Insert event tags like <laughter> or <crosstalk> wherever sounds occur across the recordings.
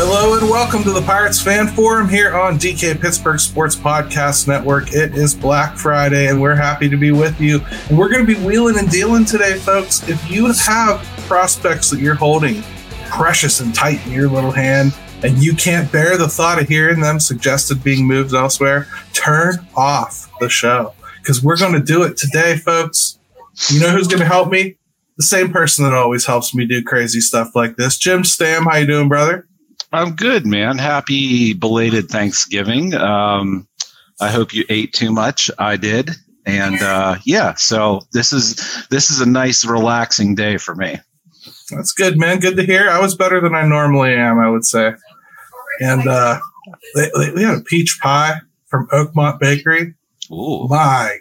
Hello and welcome to the Pirates Fan Forum here on DK Pittsburgh Sports Podcast Network. It is Black Friday and we're happy to be with you. And we're going to be wheeling and dealing today, folks. If you have prospects that you're holding precious and tight in your little hand and you can't bear the thought of hearing them suggested being moved elsewhere, turn off the show because we're going to do it today, folks. You know who's going to help me? The same person that always helps me do crazy stuff like this. Jim Stamm, how you doing, brother? I'm good, man. Happy belated Thanksgiving. Um, I hope you ate too much. I did, and uh, yeah. So this is this is a nice, relaxing day for me. That's good, man. Good to hear. I was better than I normally am, I would say. And uh, they, they, we had a peach pie from Oakmont Bakery. Ooh. My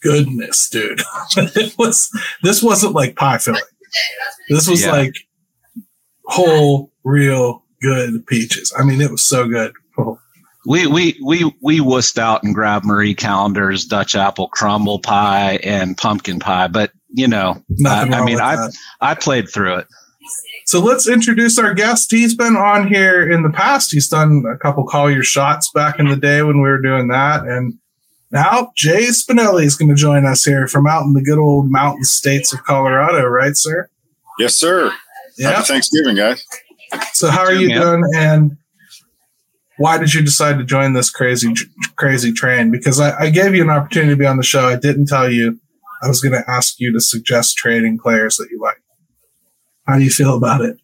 goodness, dude! <laughs> it was this wasn't like pie filling. This was Yeah. like whole, real good peaches. I mean, it was so good. Oh, We we we we wussed out and grabbed Marie Callender's Dutch apple crumble pie and pumpkin pie, but you know, I, nothing I wrong mean, I that. I played through it. So let's introduce our guest. He's been on here in the past. He's done a couple call your shots back in the day when we were doing that. And now Jay Spinelli is going to join us here from out in the good old mountain states of Colorado, right, sir? Yes, sir. Yeah. Happy Thanksgiving, guys. So how are you Yeah. doing? And why did you decide to join this crazy, crazy train? Because I, I gave you an opportunity to be on the show. I didn't tell you I was going to ask you to suggest trading players that you like. How do you feel about it?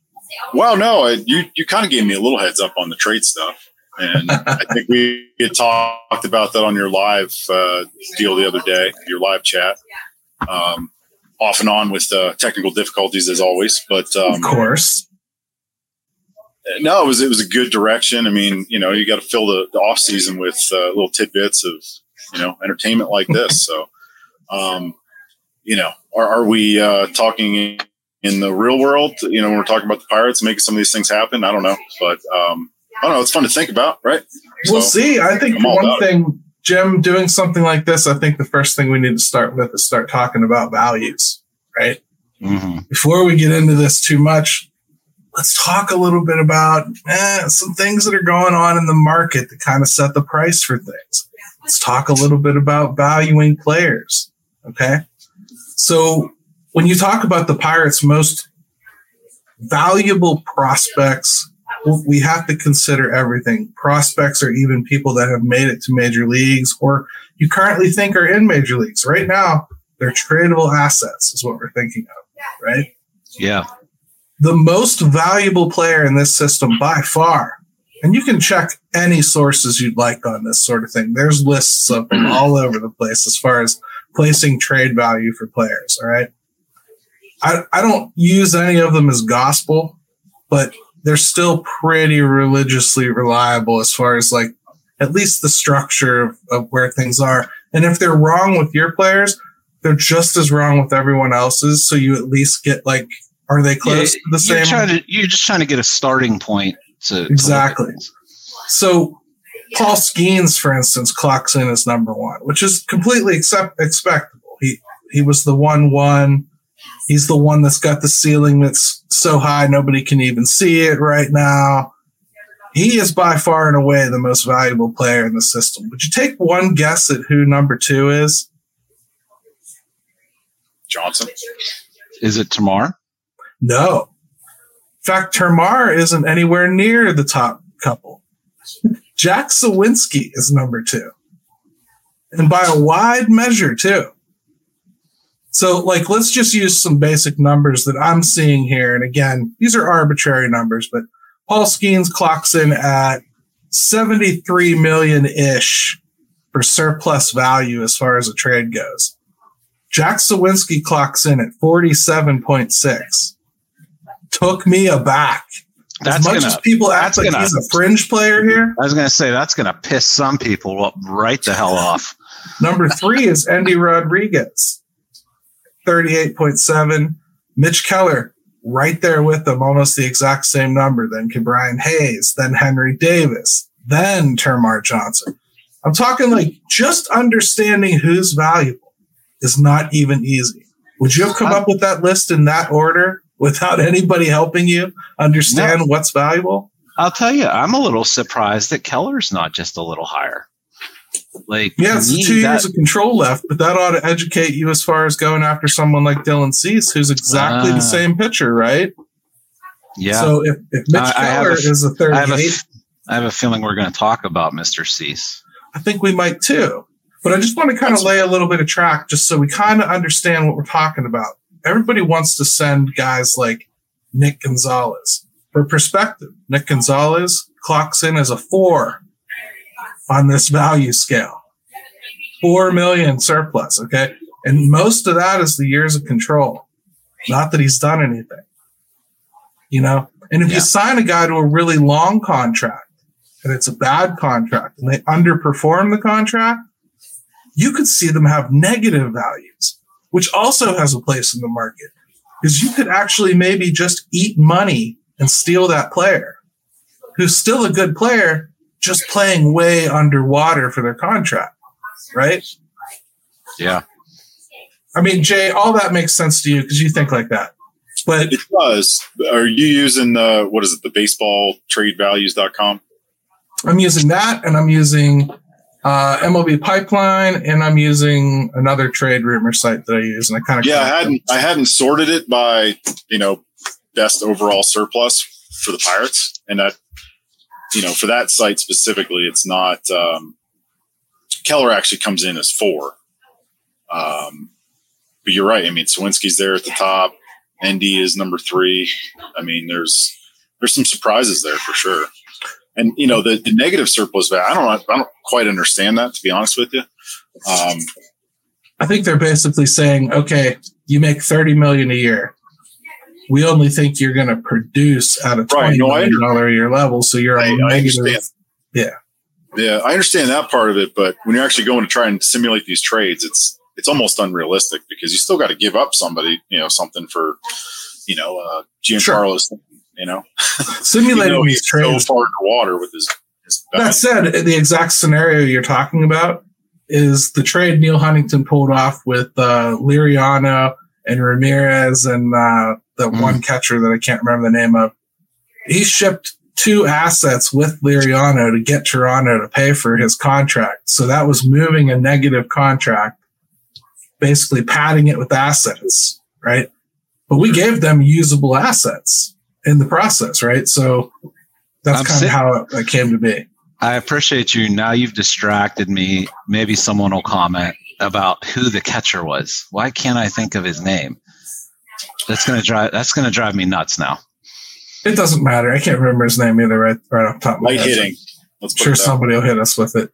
Well, no, I, you you kind of gave me a little heads up on the trade stuff, and <laughs> I think we had talked about that on your live uh, deal the other day, your live chat. Um, off and on with uh, technical difficulties as always, but um, of course. No, it was it was a good direction. I mean, you know, you got to fill the, the off season with uh, little tidbits of you know entertainment like this. So, um, you know, are, are we uh, talking in, in the real world? You know, when we're talking about the Pirates making some of these things happen, I don't know, but um, I don't know. It's fun to think about, right? We'll So, see. I think I'm one about it. thing, Jim, doing something like this, I think the first thing we need to start with is start talking about values, right? hmm Before we get into this too much, let's talk a little bit about eh, some things that are going on in the market that kind of set the price for things. Let's talk a little bit about valuing players. Okay. So when you talk about the Pirates' most valuable prospects, we have to consider everything. Prospects are even people that have made it to major leagues or you currently think are in major leagues. Right now, they're tradable assets, is what we're thinking of, right? Yeah. The most valuable player in this system by far, and you can check any sources you'd like on this sort of thing. There's lists of them hmm. all over the place as far as placing trade value for players. All right. I, I don't use any of them as gospel, but they're still pretty religiously reliable as far as like at least the structure of, of where things are. And if they're wrong with your players, they're just as wrong with everyone else's. So you at least get like, are they close Yeah, to the you're same? trying to you're just trying to get a starting point to to look at Exactly. things. So Paul Skenes, for instance, clocks in as number one, which is completely accept- expectable. He he was the one one. He's the one that's got the ceiling that's so high nobody can even see it right now. He is by far and away the most valuable player in the system. Would you take one guess at who number two is? Johnson. Is it Termar? No. In fact, Termar isn't anywhere near the top couple. Jack Suwinski is number two. And by a wide measure, too. So, like, let's just use some basic numbers that I'm seeing here. And again, these are arbitrary numbers, but Paul Skenes clocks in at 73 million ish for surplus value as far as a trade goes. Jack Suwinski clocks in at 47.6. Took me aback. As much gonna- as people act like gonna- he's a fringe player here, I was going to say that's going to piss some people up right the hell off. <laughs> number three is Endy Rodriguez, 38.7. Mitch Keller, right there with them, almost the exact same number. Then Brian Hayes, then Henry Davis, then Termar Johnson. I'm talking like just understanding who's valuable is not even easy. Would you have come up with that list in that order without anybody helping you understand what's valuable? I'll tell you, I'm a little surprised that Keller's not just a little higher. Like, Yeah, it's me, two years that- of control left, but that ought to educate you as far as going after someone like Dylan Cease, who's exactly Ah. the same pitcher, right? yeah. So if, if Mitch I Keller a is a I have, a, 38, f- I have a feeling we're going to talk about Mr. Cease. I think we might too. But I just want to kind of lay a little bit of track just so we kind of understand what we're talking about. Everybody wants to send guys like Nick Gonzalez. For perspective, Nick Gonzalez clocks in as a four on this value scale. Four million surplus, okay? And most of that is the years of control. Not that he's done anything. You know? And if Yeah. you sign a guy to a really long contract and it's a bad contract and they underperform the contract, you could see them have negative values, which also has a place in the market. Because you could actually maybe just eat money and steal that player who's still a good player, just playing way underwater for their contract. Right? Yeah. I mean, Jay, all that makes sense to you because you think like that. But It does. Are you using the what is it? The baseball tradevalues.com? I'm using that and I'm using uh, MLB Pipeline and I'm using another trade rumor site that I use. And I kind of Yeah, I hadn't I hadn't sorted it by you know best overall surplus for the Pirates, and that you know for that site specifically, it's not. Um, Keller actually comes in as four, um, but you're right. I mean, Suwinski's there at the top. Endy is number three. I mean, there's there's some surprises there for sure. And you know the, the negative surplus value. I don't I don't quite understand that to be honest with you. Um, I think they're basically saying, okay, you make 30 million a year. We only think you're going to produce at a Right, twenty no, million dollar a year level. So you're I- a negative. Yeah. Yeah, I understand that part of it, but when you're actually going to try and simulate these trades, it's it's almost unrealistic because you still got to give up somebody, you know, something for, you know, uh, Giancarlo, you know, <laughs> <laughs> Simulating you know, these he's so trades. far underwater with his. his That said, the exact scenario you're talking about is the trade Neal Huntington pulled off with uh, Liriano and Ramirez and uh, the Mm. one catcher that I can't remember the name of. He shipped two assets with Liriano to get Toronto to pay for his contract. So that was moving a negative contract, basically padding it with assets, right? But we gave them usable assets in the process, right? So that's I'm kind sit- of how it, it came to be. I appreciate you. Now you've distracted me. Maybe someone will comment about who the catcher was. Why can't I think of his name? That's gonna drive. That's gonna drive me nuts now. It doesn't matter. I can't remember his name either, right, right off the top of my light head. hitting. Let's I'm sure it that way. somebody will hit us with it.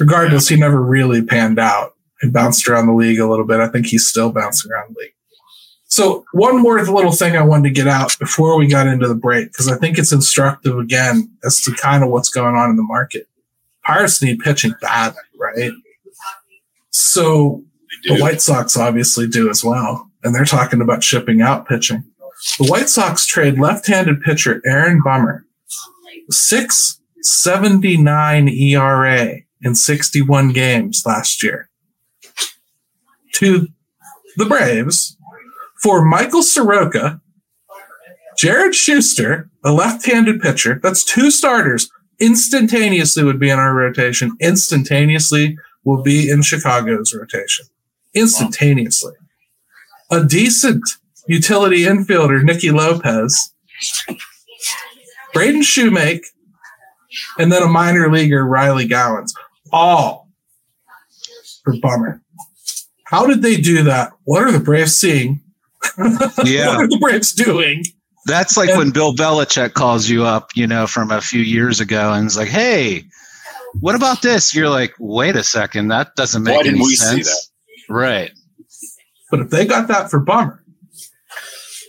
Regardless, he never really panned out. He bounced around the league a little bit. I think he's still bouncing around the league. So one more little thing I wanted to get out before we got into the break, because I think it's instructive again as to kind of what's going on in the market. Pirates need pitching badly, right? So the. White Sox obviously do as well. And they're talking about shipping out pitching. The White Sox trade left-handed pitcher Aaron Bummer, 679 ERA in 61 games last year to the Braves for Michael Soroka, Jared Schuster, a left-handed pitcher. That's two starters. Instantaneously would be in our rotation. Instantaneously will be in Chicago's rotation. Instantaneously. A decent utility infielder, Nicky Lopez, Braden Shewmake, and then a minor leaguer, Riley Gowens. All for Bummer. How did they do that? What are the Braves seeing? Yeah. what are the Braves doing? That's like And- when Bill Belichick calls you up, you know, from a few years ago, and is like, "Hey, what about this?" You're like, "Wait a second, that doesn't make Why any didn't we see sense." Right. But if they got that for Bummer,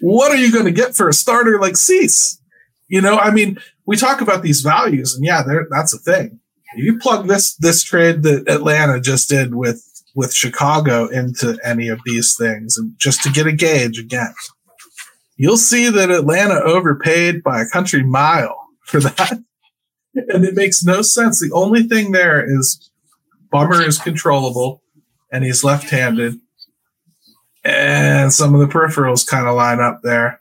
what are you going to get for a starter like Cease? You know, I mean, we talk about these values, and yeah, that's a thing. If You plug this this trade that Atlanta just did with with Chicago into any of these things, and just to get a gauge again, you'll see that Atlanta overpaid by a country mile for that, <laughs> and it makes no sense. The only thing there is Bummer is controllable, and he's left-handed, and some of the peripherals kind of line up there.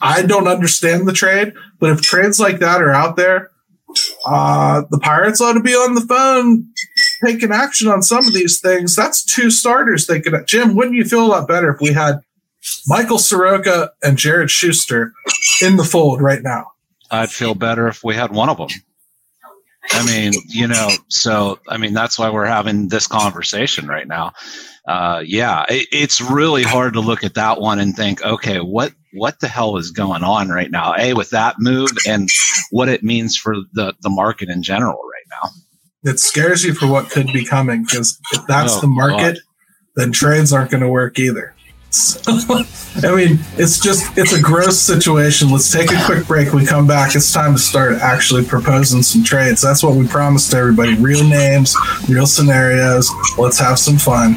I don't understand the trade, but if trades like that are out there, uh, the Pirates ought to be on the phone taking action on some of these things. That's two starters they could. Jim, wouldn't you feel a lot better if we had Michael Soroka and Jared Schuster in the fold right now? I'd feel better if we had one of them. I mean, you know, so I mean that's why we're having this conversation right now. Uh, yeah, it, it's really hard to look at that one and think, okay, what what the hell is going on right now? A with that move and what it means for the the market in general right now. It scares you for what could be coming because if that's oh, the market, God. then trades aren't going to work either. So, <laughs> I mean, it's just it's a gross situation. Let's take a quick break. We come back. It's time to start actually proposing some trades. That's what we promised everybody. Real names, real scenarios. Let's have some fun.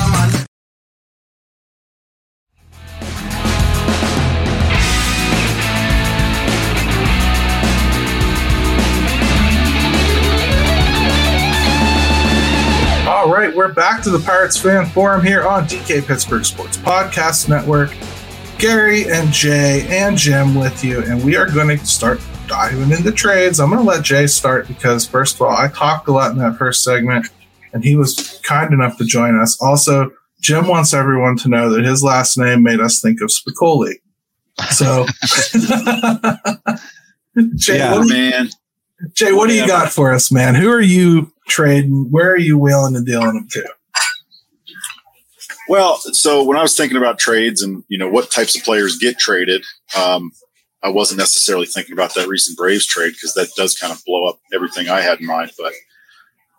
Right, we're back to the Pirates Fan Forum here on DK Pittsburgh Sports Podcast Network. Gary and Jay and Jim with you, and we are going to start diving into trades. I'm going to let Jay start because, first of all, I talked a lot in that first segment, and he was kind enough to join us. Also, Jim wants everyone to know that his last name made us think of Spicoli. So, <laughs> Jay, yeah, what man. Jay, what do you got for us, man? Who are you trading? Where are you wheeling and dealing them to? Well, so when I was thinking about trades and you know what types of players get traded, um, I wasn't necessarily thinking about that recent Braves trade because that does kind of blow up everything I had in mind. But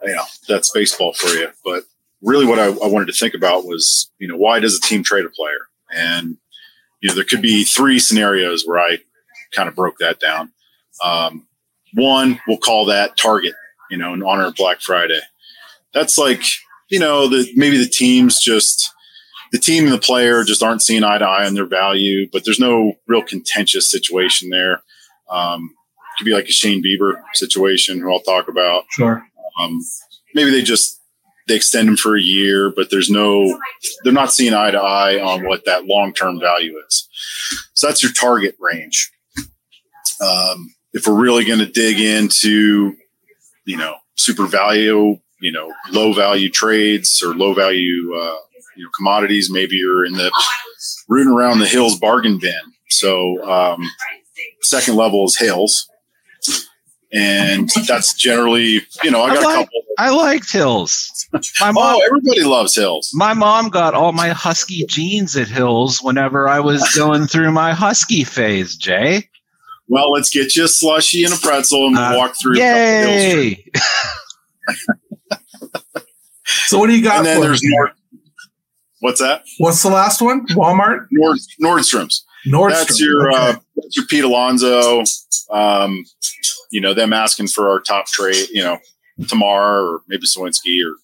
you know that's baseball for you. But really, what I, I wanted to think about was you know why does a team trade a player? And you know there could be three scenarios where I kind of broke that down. Um, one, we'll call that target, you know, in honor of Black Friday. That's like, you know, the maybe the teams just the team and the player just aren't seeing eye to eye on their value, but there's no real contentious situation there. Um, it could be like a Shane Bieber situation, who I'll talk about. Sure. Um, maybe they just they extend them for a year, but there's no they're not seeing eye to eye on what that long term value is. So that's your target range. Um, if we're really going to dig into, you know, super value, you know, low value trades or low value, uh, you know, commodities, maybe you're in the rooting around the hills bargain bin. So, um, second level is Hills. And that's generally, you know, I got I like, a couple. I liked Hills. My oh, mom, oh, everybody loves Hills. My mom got all my husky jeans at Hills whenever I was going through my husky phase, Jay. Well, let's get you a slushy and a pretzel and we'll uh, walk through. Yay! <laughs> so what do you got? And then there's Nord- What's that? What's the last one? Walmart. Nord- Nordstrom's. Nordstrom. That's your okay. uh, that's your Pete Alonso. Um, you know them asking for our top trade. You know Termar or maybe Suwinski or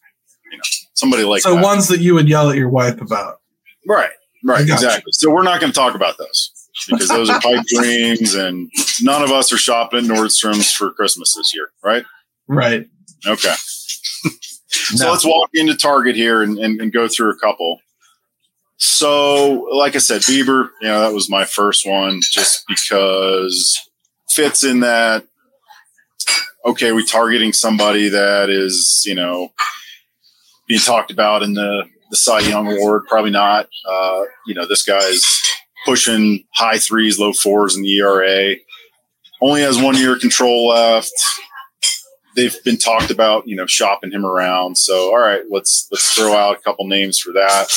you know somebody like that. so that. ones that you would yell at your wife about. Right. Right. Exactly. You. So we're not going to talk about those because those are <laughs> pipe dreams, and none of us are shopping at Nordstrom's for Christmas this year, right? Right. Okay. <laughs> so no. let's walk into Target here and, and, and, go through a couple. So, like I said, Bieber, you know, that was my first one just because fits in that. Okay, we're targeting somebody that is you know being talked about in the the Cy Young Award. Probably not. Uh, you know, this guy's pushing high threes, low fours in the ERA. Only has one year control left. They've been talked about, you know, shopping him around. So, all right, let's let's throw out a couple names for that.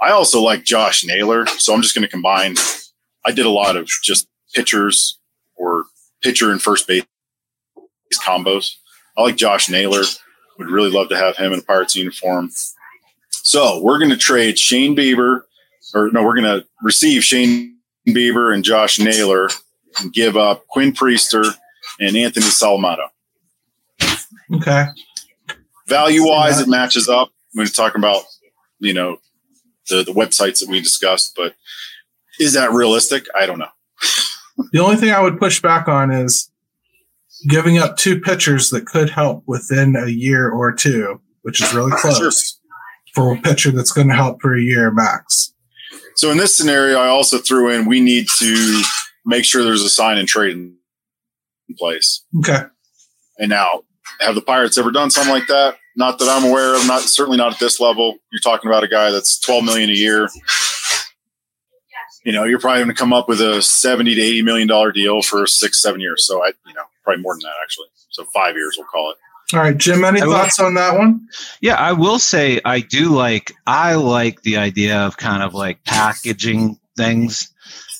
I also like Josh Naylor, so I'm just going to combine. I did a lot of just pitchers or pitcher and first base combos. I like Josh Naylor. Would really love to have him in a Pirates uniform. So we're going to trade Shane Bieber, or no, we're going to receive Shane Bieber and Josh Naylor and give up Quinn Priester and Anthony Solometo. Okay. Value wise, it matches up. We're talking about, you know, the, the websites that we discussed, but is that realistic? I don't know. <laughs> The only thing I would push back on is giving up two pitchers that could help within a year or two, which is really close Sure. for a pitcher that's going to help for a year max. So in this scenario, I also threw in we need to make sure there's a sign and trade in place. Okay. And now, have the Pirates ever done something like that? Not that I'm aware of. Not certainly not at this level. You're talking about a guy that's 12 million a year. You know, you're probably going to come up with a 70 to 80 million dollar deal for six, seven years. So I, you know, probably more than that actually. So five years, we'll call it. All right, Jim, any thoughts on that one? Yeah, I will say I do like I like the idea of kind of like packaging things.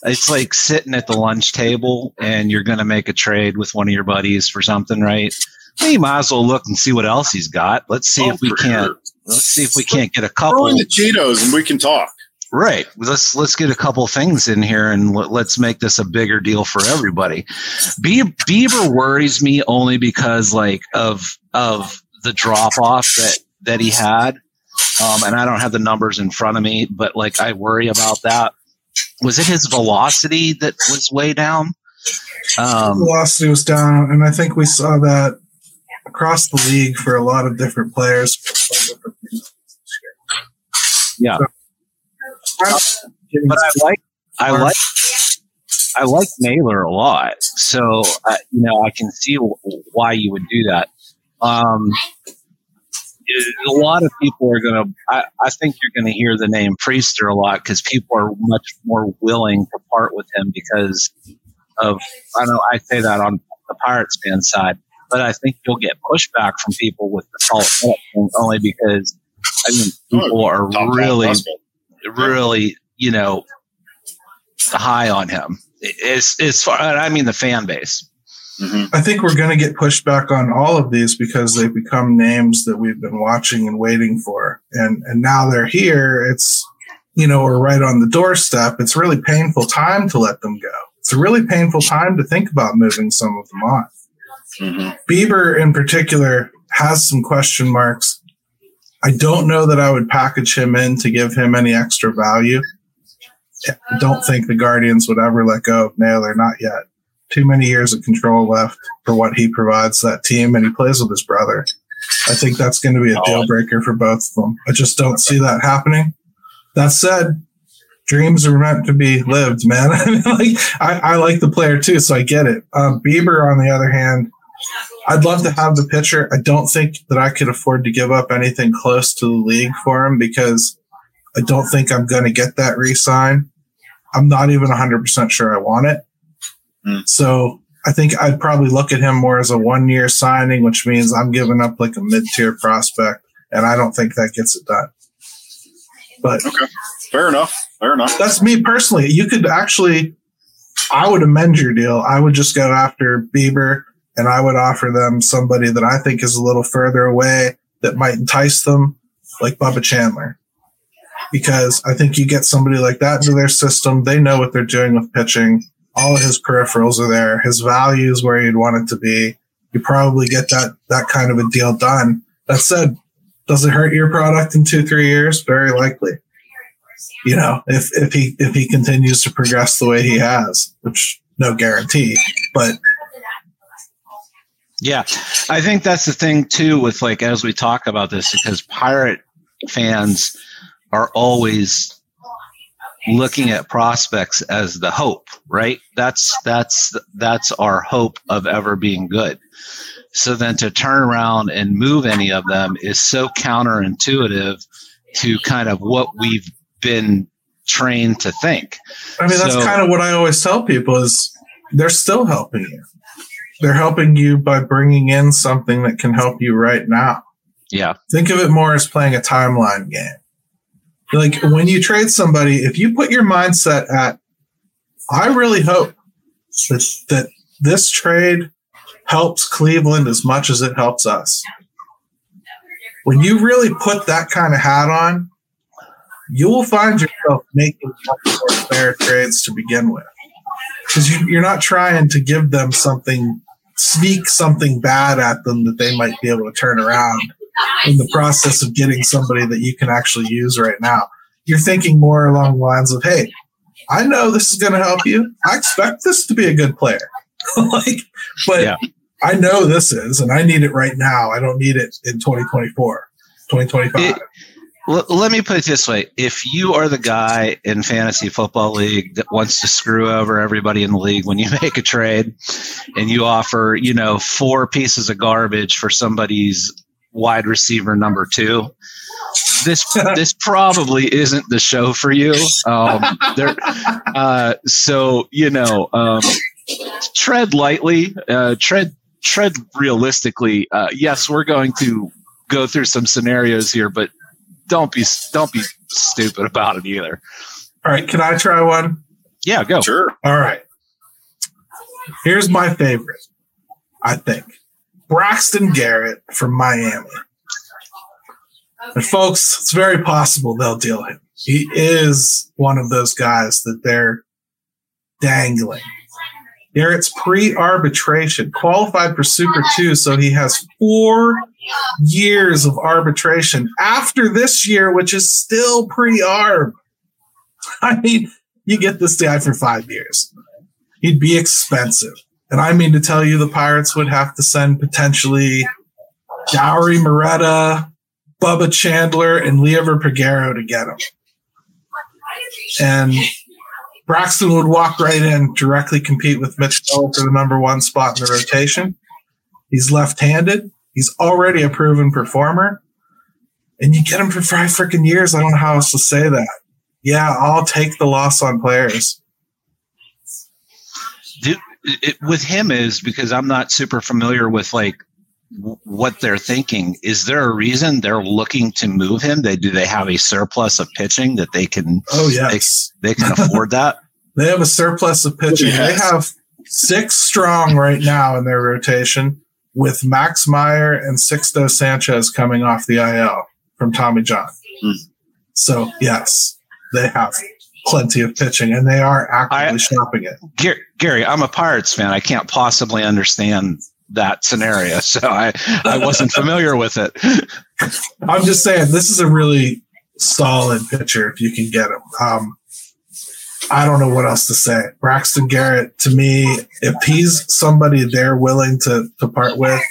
It's like sitting at the lunch table and you're going to make a trade with one of your buddies for something, right? Well, you might as well look and see what else he's got. Let's see Oh, if we can't. sure. Let's see if we can't get a Throw couple. in the Cheetos and we can talk. Right. Let's let's get a couple things in here and let, let's make this a bigger deal for everybody. Be- Bieber worries me only because like of of the drop off that that he had. Um, and I don't have the numbers in front of me, but like I worry about that. Was it his velocity that was way down? Um, Velocity was down, and I think we saw that across the league for a lot of different players. Yeah. So, but I like I like I like Naylor a lot. So uh, you know I can see w- why you would do that. Um, a lot of people are going to. I, I think you're going to hear the name Priester a lot because people are much more willing to part with him because of. I know I say that on the Pirates fan side, but I think you'll get pushback from people with the solid thing only because I mean people are really prospect. Really, you know, high on him. As, as far, I mean, the fan base. Mhm. I think we're going to get pushed back on all of these because they've become names that we've been watching and waiting for, and and now they're here. It's you know we're right on the doorstep. It's really painful time to let them go. It's a really painful time to think about moving some of them on. Mhm. Bieber in particular has some question marks. I don't know that I would package him in to give him any extra value. I don't think the Guardians would ever let go of Naylor, not yet. Too many years of control left for what he provides that team, and he plays with his brother. I think that's going to be a deal breaker for both of them. I just don't see that happening. That said, dreams are meant to be lived, man. I <laughs> mean, like I, I like the player too, so I get it. Um, Bieber, on the other hand, I'd love to have the pitcher. I don't think that I could afford to give up anything close to the league for him because I don't think I'm going to get that re-sign. I'm not even 100% sure I want it. Hmm. So I think I'd probably look at him more as a one year signing, which means I'm giving up like a mid tier prospect. And I don't think that gets it done. But Fair enough. Fair enough. that's me personally. You could actually, I would amend your deal. I would just go after Bieber and I would offer them somebody that I think is a little further away that might entice them, like Bubba Chandler. Because I think you get somebody like that into their system. They know what they're doing with pitching. All of his peripherals are there. His value is where you'd want it to be. You probably get that, that kind of a deal done. That said, does it hurt your product in two, three years? Very likely you know, if, if he if he continues to progress the way he has, which no guarantee, but Yeah. I think that's the thing too with like as we talk about this because pirate fans are always looking at prospects as the hope, right? That's that's that's our hope of ever being good. So then to turn around and move any of them is so counterintuitive to kind of what we've been trained to think. I mean, that's So- kind of what I always tell people is they're still helping you. They're helping you by bringing in something that can help you right now. Yeah. Think of it more as playing a timeline game. Like when you trade somebody, if you put your mindset at, I really hope that, that this trade helps Cleveland as much as it helps us. When you really put that kind of hat on, you will find yourself making much more fair trades to begin with. Because you, you're not trying to give them something, sneak something bad at them that they might be able to turn around in the process of getting somebody that you can actually use right now. You're thinking more along the lines of, hey, I know this is going to help you. I expect this to be a good player. <laughs> like, but Yeah. I know this is, and I need it right now. I don't need it in 2024, 2025. It- L- let me put it this way: If you are the guy in fantasy football league that wants to screw over everybody in the league when you <laughs> make a trade, and you offer, you know, four pieces of garbage for somebody's wide receiver number two, this <laughs> this probably isn't the show for you. Um, there, uh, so you know, um, tread lightly, uh, tread tread realistically. Uh, yes, we're going to go through some scenarios here, but don't be don't be stupid about it either. All right, can I try one? Yeah, go. Sure. All right. Here's my favorite, I think. Braxton Garrett from Miami. And folks, it's very possible they'll deal him. He is one of those guys that they're dangling. Garrett's pre-arbitration qualified for Super 2, so he has four years of arbitration after this year, which is still pre-arb. <laughs> I mean, you get this guy for five years. He'd be expensive. And I mean to tell you, the Pirates would have to send potentially Dauri Moreta, Bubba Chandler, and Liover Peguero to get him. And Braxton would walk right in, directly compete with Mitch Miller for the number one spot in the rotation. He's left handed. He's already a proven performer. And you get him for five freaking years. I don't know how else to say that. Yeah, I'll take the loss on players. Do, it, with him is because I'm not super familiar with like what they're thinking. Is there a reason they're looking to move him? They do they have a surplus of pitching that they can Oh, yes. they can <laughs> afford that? They have a surplus of pitching. They have six strong right now in their rotation with Max Meyer and Sixto Sanchez coming off the IL from Tommy John. Hmm. So, yes, they have plenty of pitching and they are actively I- shopping it. Gary, Gary, I'm a Pirates fan. I can't possibly understand that scenario, so I I wasn't <laughs> familiar with it. I'm just saying, this is a really solid pitcher if you can get him. Um, I don't know what else to say. Braxton Garrett, to me, if he's somebody they're willing to, to part with,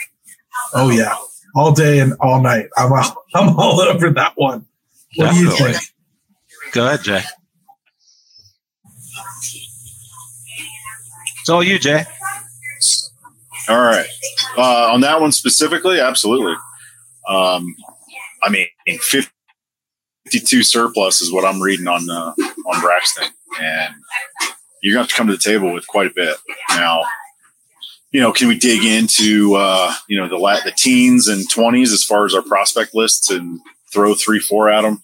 oh yeah, all day and all night. I'm all, <laughs> I'm all over that one. What do you think? Go ahead, Jay. It's all you, Jay. All right. Uh, on that one specifically, absolutely. Um, I mean, 52 surplus is what I'm reading on uh, on Braxton, and you're going to have to come to the table with quite a bit. Now, you know, can we dig into uh, you know the la- the teens and 20s as far as our prospect lists and throw three, four at them?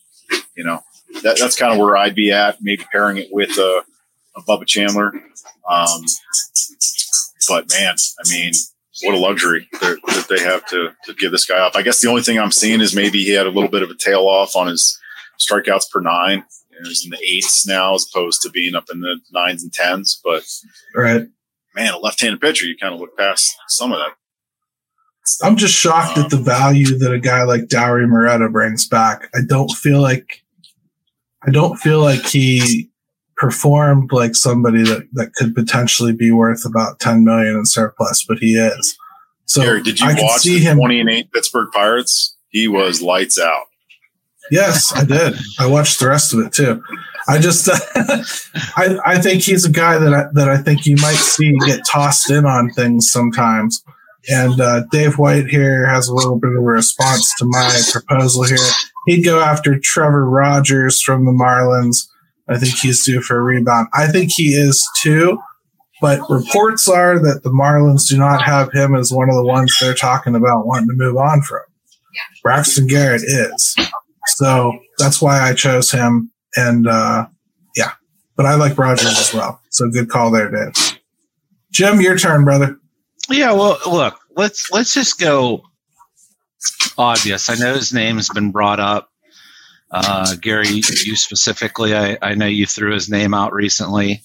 You know, that, that's kind of where I'd be at. Maybe pairing it with uh, a Bubba Chandler. Um, but man, I mean, what a luxury that they have to to give this guy up. I guess the only thing I'm seeing is maybe he had a little bit of a tail off on his strikeouts per nine. You know, He's in the eights now as opposed to being up in the nines and tens. But Right. man, a left-handed pitcher, you kind of look past some of that. I'm just shocked at the um, value that a guy like Dauri Moreta brings back. I don't feel like I don't feel like he performed like somebody that, that could potentially be worth about 10 million in surplus, but he is. So Gary, did you I watch see the him. 20 and 8 Pittsburgh Pirates? He was lights out. Yes, I did. I watched the rest of it too. I just, <laughs> I, I think he's a guy that I, that I think you might see get tossed in on things sometimes. And uh, Dave White here has a little bit of a response to my proposal here. He'd go after Trevor Rogers from the Marlins. I think he's due for a rebound. I think he is too, but reports are that the Marlins do not have him as one of the ones they're talking about wanting to move on from. Braxton Garrett is. So that's why I chose him. And uh, yeah, but I like Rogers as well. So good call there, Dave. Jim, your turn, brother. Yeah, well, look, let's let's just go obvious. I know his name has been brought up. Uh, Gary, you specifically, I, I know you threw his name out recently,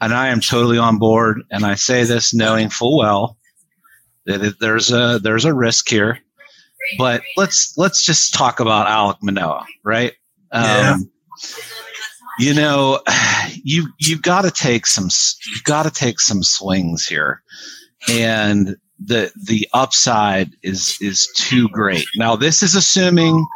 and I am totally on board. And I say this knowing full well that there's a there's a risk here. But let's let's just talk about Alec Manoah, right? Yeah. Um, you know, <sighs> you you've got to take some you've got to take some swings here, and the the upside is is too great. Now this is assuming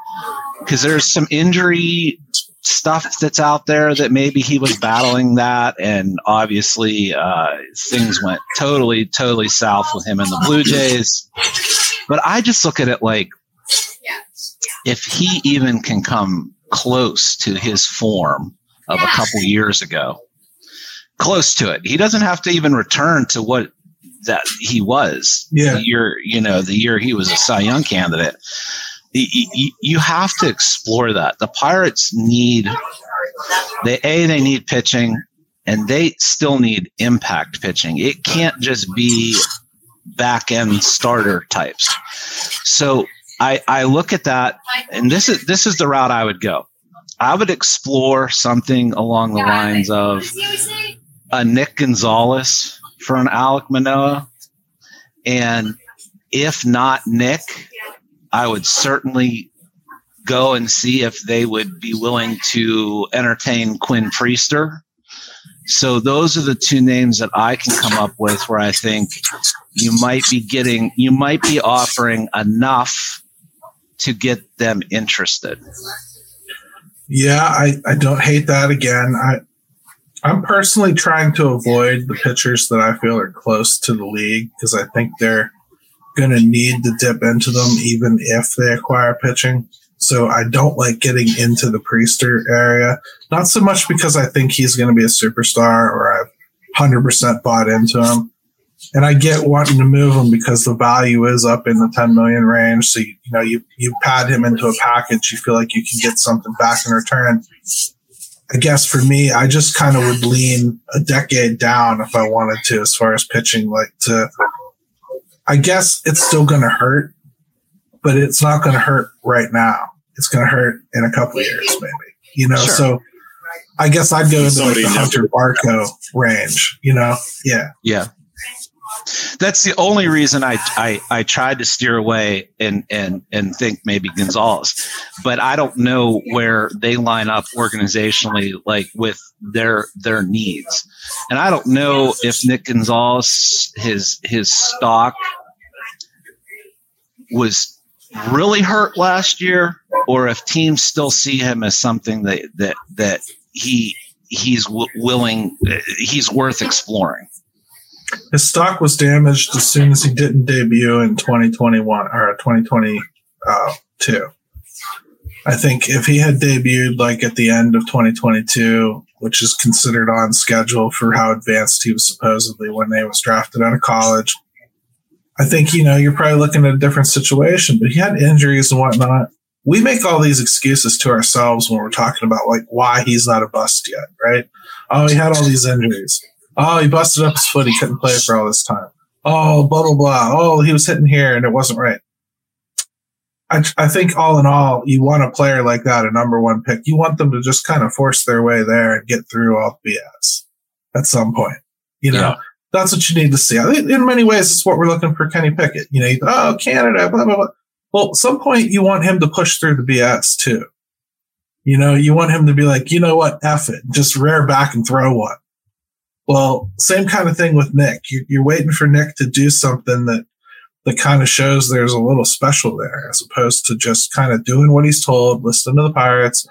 because there's some injury stuff that's out there that maybe he was battling that, and obviously uh, things went totally totally south with him and the Blue Jays. But I just look at it like if he even can come close to his form of a couple years ago, close to it, he doesn't have to even return to what that he was Yeah. the year you know the year he was a Cy Young candidate. You have to explore that. The Pirates need they a they need pitching, and they still need impact pitching. It can't just be back end starter types. So I I look at that, and this is this is the route I would go. I would explore something along the lines of a Nick Gonzalez for an Alec Manoah. And if not Nick, I would certainly go and see if they would be willing to entertain Quinn Priester. So those are the two names that I can come up with where I think you might be getting, you might be offering enough to get them interested. Yeah, I, I don't hate that again. I I'm personally trying to avoid the pitchers that I feel are close to the league because I think they're going to need to dip into them even if they acquire pitching. So I don't like getting into the Priester area. Not so much because I think he's going to be a superstar or I've 100% bought into him. And I get wanting to move him because the value is up in the 10 million range. So, you, you know, you, you pad him into a package. You feel like you can get something back in return. I guess for me, I just kind of would lean a decade down if I wanted to, as far as pitching, like to, I guess it's still going to hurt, but it's not going to hurt right now. It's going to hurt in a couple of years, maybe, you know? Sure. So I guess I'd go into like the Hunter Barco range, you know? Yeah. Yeah. That's the only reason I, I, I tried to steer away and, and, and think maybe Gonzalez, but I don't know where they line up organizationally, like with their, their needs. And I don't know if Nick Gonzalez, his, his stock was really hurt last year or if teams still see him as something that, that, that he, he's w- willing, uh, he's worth exploring. His stock was damaged as soon as he didn't debut in 2021 or 2022. Uh, I think if he had debuted like at the end of 2022, which is considered on schedule for how advanced he was supposedly when they was drafted out of college, I think, you know, you're probably looking at a different situation, but he had injuries and whatnot. We make all these excuses to ourselves when we're talking about like why he's not a bust yet, right? Oh, he had all these injuries. Oh, he busted up his foot. He couldn't play for all this time. Oh, blah, blah, blah. Oh, he was hitting here and it wasn't right. I, I think all in all, you want a player like that, a number one pick. You want them to just kind of force their way there and get through all the BS at some point. You know, Yeah. that's what you need to see. I think in many ways, it's what we're looking for Kenny Pickett. You know, you- oh, Canada, blah, blah, blah. Well, at some point, you want him to push through the BS too. You know, you want him to be like, you know what, F it, just rear back and throw one. Well, same kind of thing with Nick. You're, waiting for Nick to do something that that kind of shows there's a little special there, as opposed to just kind of doing what he's told, listening to the Pirates.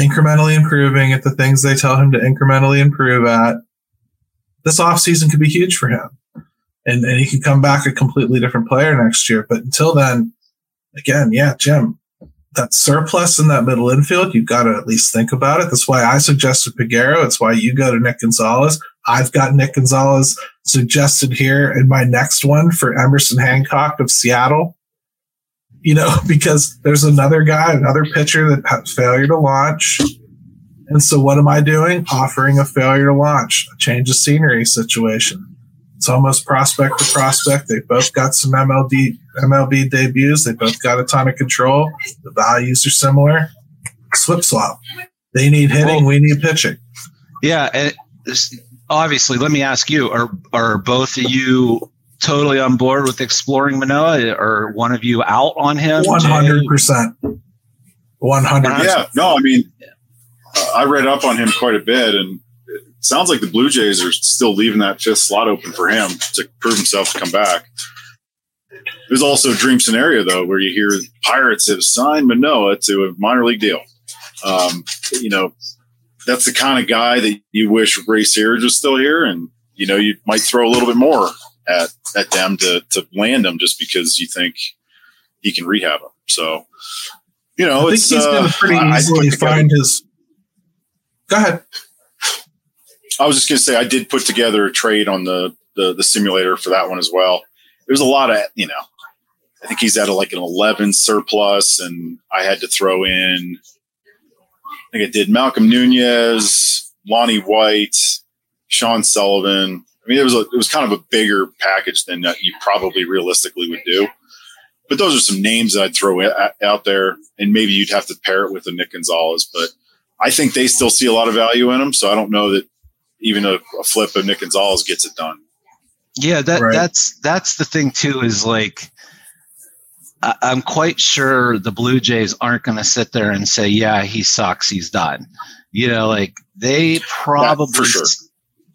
incrementally improving at the things they tell him to incrementally improve at, this offseason could be huge for him. And, and he could come back a completely different player next year. But until then, again, yeah, Jim, that surplus in that middle infield, you've got to at least think about it. That's why I suggested Peguero. It's why you go to Nick Gonzalez. I've got Nick Gonzalez suggested here in my next one for Emerson Hancock of Seattle. You know, <laughs> because there's another guy, another pitcher that had failure to launch. And so what am I doing? Offering a failure to launch, a change of scenery situation. It's almost prospect for prospect. They both got some MLB MLB debuts. They both got a ton of control. The values are similar. Swip swap. They need hitting. Well, we need pitching. Yeah, and obviously, let me ask you: Are are both of you totally on board with exploring Manoah, or one of you out on him? One hundred percent. One hundred. Yeah. No, I mean, uh, I read up on him quite a bit, and it sounds like the Blue Jays are still leaving that fifth slot open for him to prove himself to come back. There's also a dream scenario though, where you hear Pirates have signed Manoah to a minor league deal. Um, you know, that's the kind of guy that you wish Ray Searage was still here, and you know, you might throw a little bit more at at them to to land him just because you think he can rehab him. So, you know, I think he's uh, pretty easily find his. Go ahead. I was just going to say I did put together a trade on the, the the simulator for that one as well. There's a lot of you know, I think he's at a, like an 11 surplus, and I had to throw in I think I did Malcolm Nunez, Lonnie White, Sean Sullivan. I mean, it was a, it was kind of a bigger package than you probably realistically would do. But those are some names that I'd throw out there, and maybe you'd have to pair it with a Nick Gonzalez. But I think they still see a lot of value in him, so I don't know that even a, a flip of Nick Gonzalez gets it done. Yeah, that right. that's that's the thing too. Is like I, am quite sure the Blue Jays aren't going to sit there and say, "Yeah, he sucks. He's done." You know, like they probably sure. s-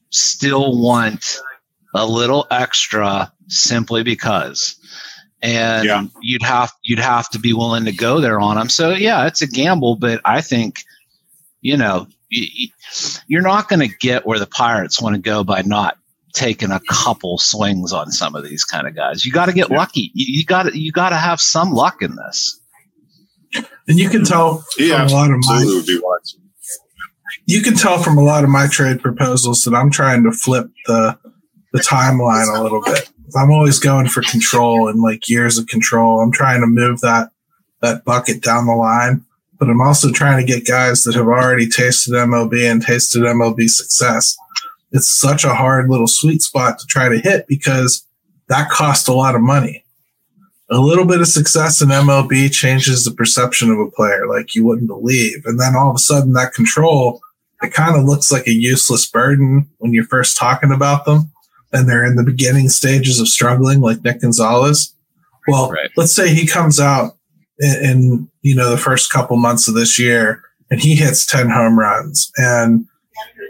still want a little extra simply because and yeah. you'd have you'd have to be willing to go there on them. So yeah, it's a gamble, but I think you know you're not going to get where the Pirates want to go by not taken a couple swings on some of these kind of guys. You got to get yeah. lucky. You got to you got to have some luck in this. And you can tell yeah, from a lot of my you can tell from a lot of my trade proposals that I'm trying to flip the the timeline a little bit. I'm always going for control and like years of control. I'm trying to move that that bucket down the line, but I'm also trying to get guys that have already tasted MLB and tasted MLB success it's such a hard little sweet spot to try to hit because that costs a lot of money. A little bit of success in MLB changes the perception of a player like you wouldn't believe. And then all of a sudden that control, it kind of looks like a useless burden when you're first talking about them and they're in the beginning stages of struggling like Nick Gonzalez. Well, right. let's say he comes out in, in, you know, the first couple months of this year and he hits 10 home runs and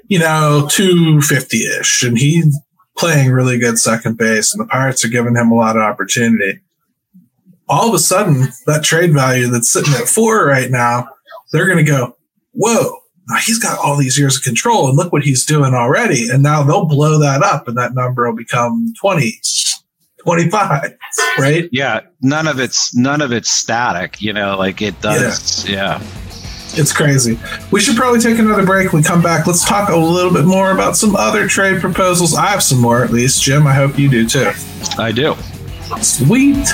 you know, 250 ish. And he's playing really good second base, and the Pirates are giving him a lot of opportunity. All of a sudden, that trade value that's sitting at four right now, they're going to go, whoa, he's got all these years of control, and look what he's doing already. And now they'll blow that up, and that number will become 20. 25 right yeah none of it's none of it's static you know like it does yeah. yeah. It's crazy. We should probably take another break. We come back. Let's talk a little bit more about some other trade proposals. I have some more, at least. Jim, I hope you do too. I do. Sweet.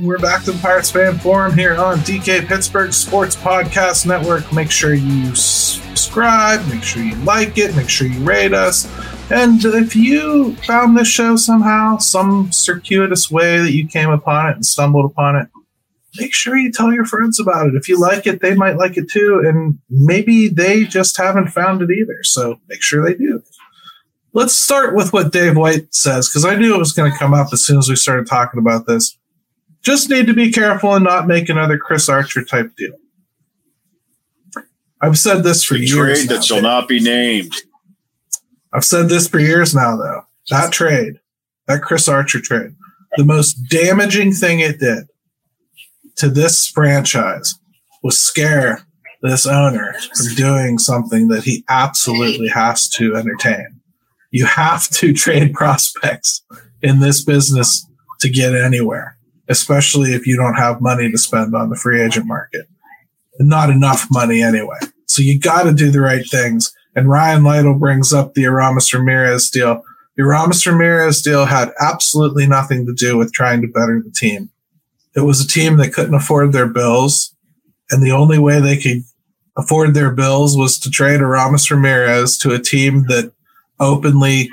We're back to the Pirates Fan Forum here on DK Pittsburgh Sports Podcast Network. Make sure you subscribe, make sure you like it, make sure you rate us. And if you found this show somehow, some circuitous way that you came upon it and stumbled upon it, make sure you tell your friends about it. If you like it, they might like it too. And maybe they just haven't found it either. So make sure they do. Let's start with what Dave White says, because I knew it was going to come up as soon as we started talking about this. Just need to be careful and not make another Chris Archer type deal. I've said this for A years. trade now, that shall not be named. I've said this for years now, though. That trade, that Chris Archer trade, the most damaging thing it did to this franchise was scare this owner from doing something that he absolutely has to entertain. You have to <laughs> trade prospects in this business to get anywhere, especially if you don't have money to spend on the free agent market. Not enough money anyway. So you got to do the right things. And Ryan Lytle brings up the Aramis Ramirez deal. The Aramis Ramirez deal had absolutely nothing to do with trying to better the team. It was a team that couldn't afford their bills. And the only way they could afford their bills was to trade Aramis Ramirez to a team that openly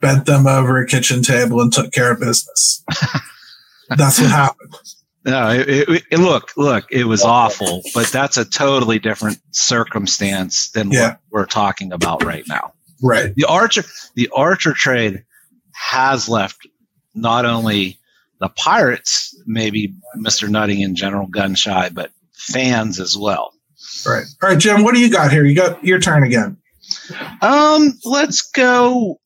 bent them over a kitchen table and took care of business. <laughs> That's what happened. No, it, it, look, look, it was awful, but that's a totally different circumstance than Yeah. what we're talking about right now. Right. The Archer, the Archer trade has left not only the Pirates, maybe Mr. Nutting in general gun shy, but fans as well. Right. All right, Jim, what do you got here? You got your turn again. Um, let's go.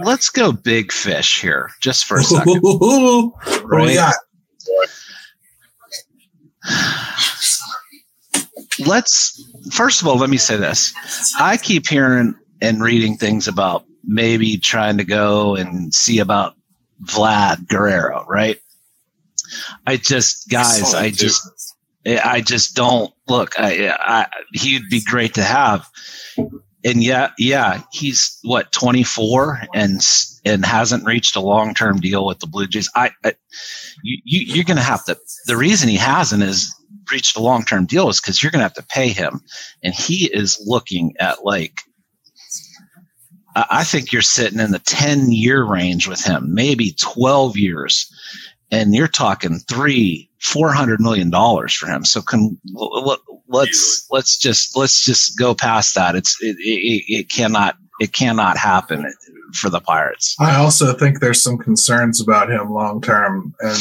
Let's go big fish here, just for a second. <laughs> What do we Right? got? let's first of all let me say this i keep hearing and reading things about maybe trying to go and see about vlad guerrero right i just guys saw i just i just don't look I, I he'd be great to have and yeah yeah he's what 24 and and hasn't reached a long-term deal with the blue jays i, I you, you you're gonna have to the reason he hasn't is reached a long term deal is because you're going to have to pay him. And he is looking at like, I think you're sitting in the 10 year range with him, maybe 12 years. And you're talking three, four hundred million dollars for him. So can let, let's let's just let's just go past that. It's it, it, it cannot it cannot happen for the Pirates. I also think there's some concerns about him long term, and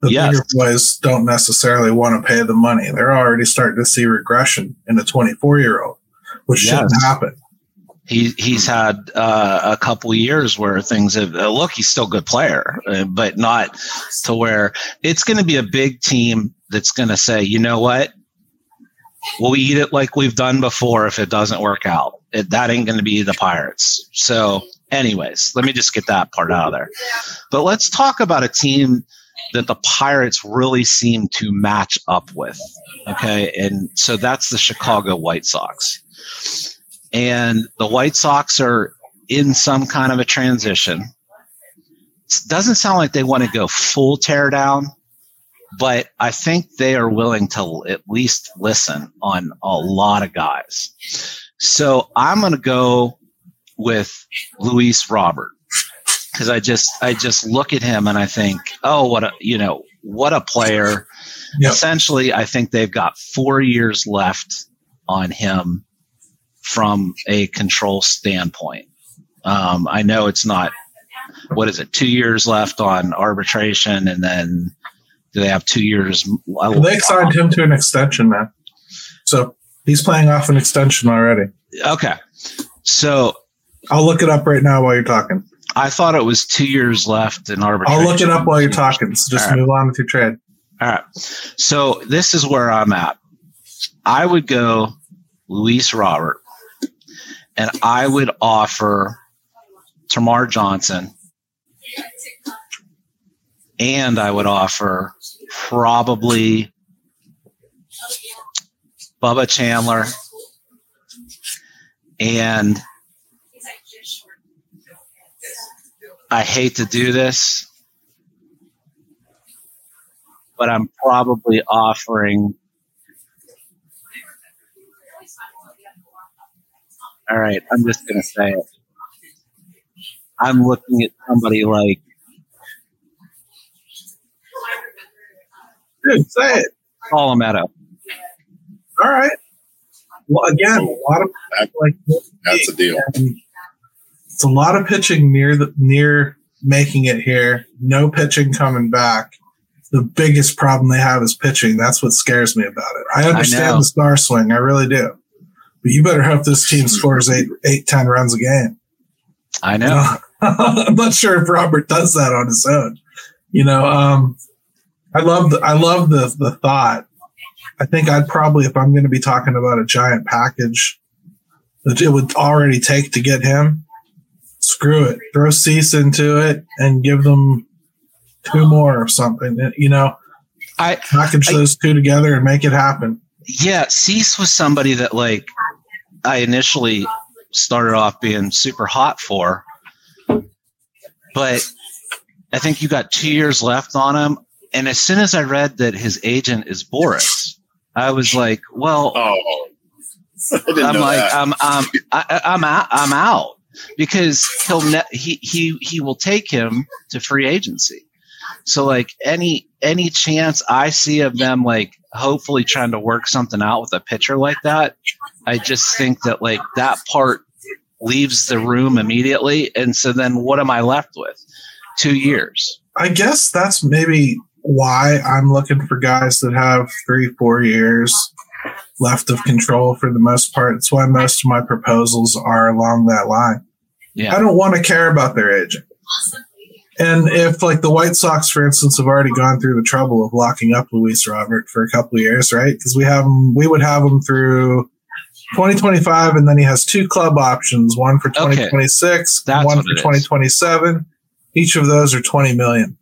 the Yes. bigger boys don't necessarily want to pay the money. They're already starting to see regression in a 24 year old, which shouldn't happen. He he's had uh, a couple years where things have uh, look he's still a good player uh, but not to where it's going to be a big team that's going to say you know what? We'll eat it like we've done before if it doesn't work out. It, that ain't going to be the pirates. So anyways let me just get that part out of there. But let's talk about a team that the pirates really seem to match up with okay? And so that's the chicago white sox and the White Sox are in some kind of a transition. It doesn't sound like they want to go full tear down, but I think they are willing to at least listen on a lot of guys. So I'm going to go with Luis Robert because I just I just look at him and I think, oh, what a you know what a player. Yep. Essentially, I think they've got four years left on him from a control standpoint. Um, I know it's not, what is it, two years left on arbitration, and then do they have two years? They signed him to an extension, man. So he's playing off an extension already. Okay. So I'll look it up right now while you're talking. I thought it was two years left in arbitration. I'll look it up while you're talking. So just right. move on with your trade. All right. So this is where I'm at. I would go Luis Robert, and I would offer Termar Johnson, and I would offer probably Bubba Chandler, and I hate to do this, but I'm probably offering. All right, I'm just going to say it. I'm looking at somebody like. Dude, say it. Call him Solometo. All right. Well, again, a lot of like That's a deal. it's a lot of pitching near the near making it here. No pitching coming back. The biggest problem they have is pitching. That's what scares me about it. I understand know. the star swing, I really do. But you better hope this team scores eight, eight, ten runs a game. I know. <laughs> I'm not sure if Robert does that on his own. You know, um, I love the I love the the thought. I think I'd probably, if I'm going to be talking about a giant package that it would already take to get him, screw it. Throw Cease into it and give them two more or something. You know, I package I- those two together and make it happen. yeah, Cease was somebody that like I initially started off being super hot for, but I think you got two years left on him. And as soon as I read that his agent is Boras, I was like, well, Oh, I'm like, that. I'm, I'm, I, I'm out, I'm out because he'll, ne- he, he, he will take him to free agency. So like any, any chance I see of them, like hopefully trying to work something out with a pitcher like that, I just think that like that part leaves the room immediately. And so then what am I left with? Two years. I guess that's maybe why I'm looking for guys that have three, four years left of control for the most part. It's why most of my proposals are along that line. Yeah. I don't want to care about their agent. And if like the White Sox, for instance, have already gone through the trouble of locking up Luis Robert for a couple of years, right? Because we have him, we would have him through 2025, and then he has two club options: one for 2026, That's one for it is. 2027. Each of those are 20 million.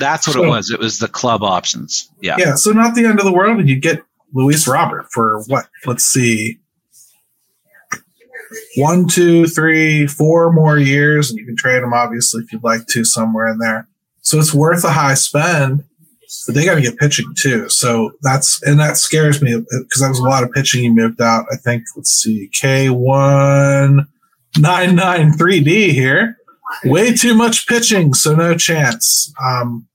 That's what So- it was. It was the club options. Yeah. Yeah, so not the end of the world, and you get Luis Robert for what? Let's see, one, two, three, four more years, and you can trade him obviously if you'd like to somewhere in there. So it's worth a high spend, but they got to get pitching too. So that's and that scares me because that was a lot of pitching he moved out. I think let's see, K one nine nine three D here. Way too much pitching, so no chance. Um,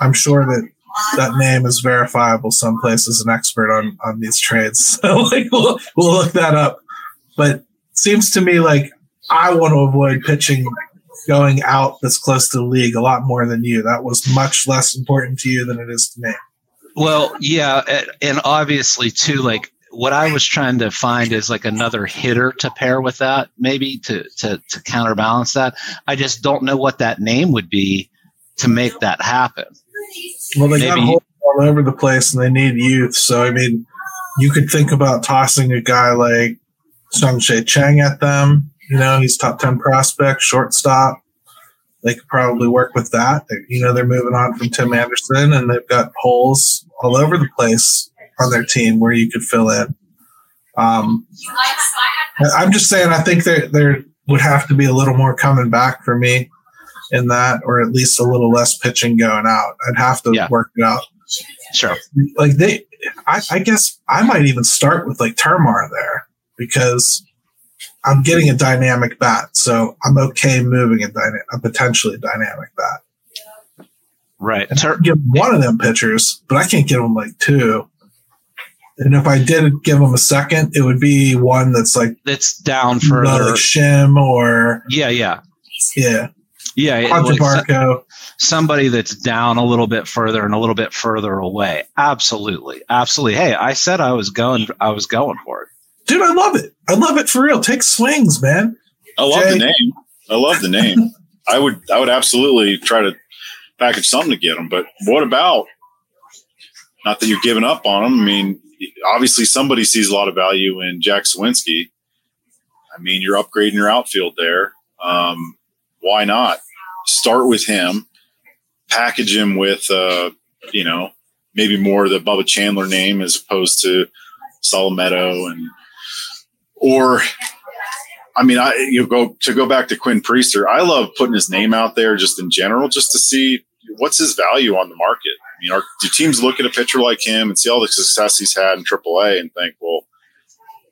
I'm sure that that name is verifiable someplace as an expert on on these trades. <laughs> So like we'll we'll look that up. But seems to me like I want to avoid pitching going out this close to the league a lot more than you. That was much less important to you than it is to me. Well, yeah, and- obviously too, like what I was trying to find is like another hitter to pair with that, maybe to to to counterbalance that. I just don't know what that name would be to make that happen. Well, they got Maybe- holes all over the place and they need youth. So I mean, you could think about tossing a guy like Tsung-Che Cheng at them. You know, he's top ten prospect, shortstop. They could probably work with that. They, you know, they're moving on from Tim Anderson, and they've got holes all over the place on their team where you could fill in. Um, I'm just saying, I think there there would have to be a little more coming back for me in that, or at least a little less pitching going out. I'd have to Yeah. work it out. Sure. Like they, I, I guess I might even start with like Termar there because I'm getting a dynamic bat, so I'm okay moving a, dyna- a potentially dynamic bat. Right. And I can give one of them pitchers, but I can't give them like two. And if I did give them a second, it would be one that's like, that's down further. like Shim or Yeah, yeah. yeah, Yeah, like Barco. somebody that's down a little bit further and a little bit further away. Absolutely. Absolutely. Hey, I said I was going I was going for it. Dude, I love it. I love it for real. Take swings, man. I love Jay- the name. I love the name. <laughs> I would I would absolutely try to package something to get them. But what about? Not that you're giving up on them. I mean, obviously somebody sees a lot of value in Jack Suwinski. I mean, you're upgrading your outfield there. Um, why not start with him? Package him with, uh, you know, maybe more the Bubba Chandler name as opposed to Solometo and or I mean, I you go to go back to Quinn Priester. I love putting his name out there just in general, just to see what's his value on the market? I mean, are, do teams look at a pitcher like him and see all the success he's had in AAA and think, well,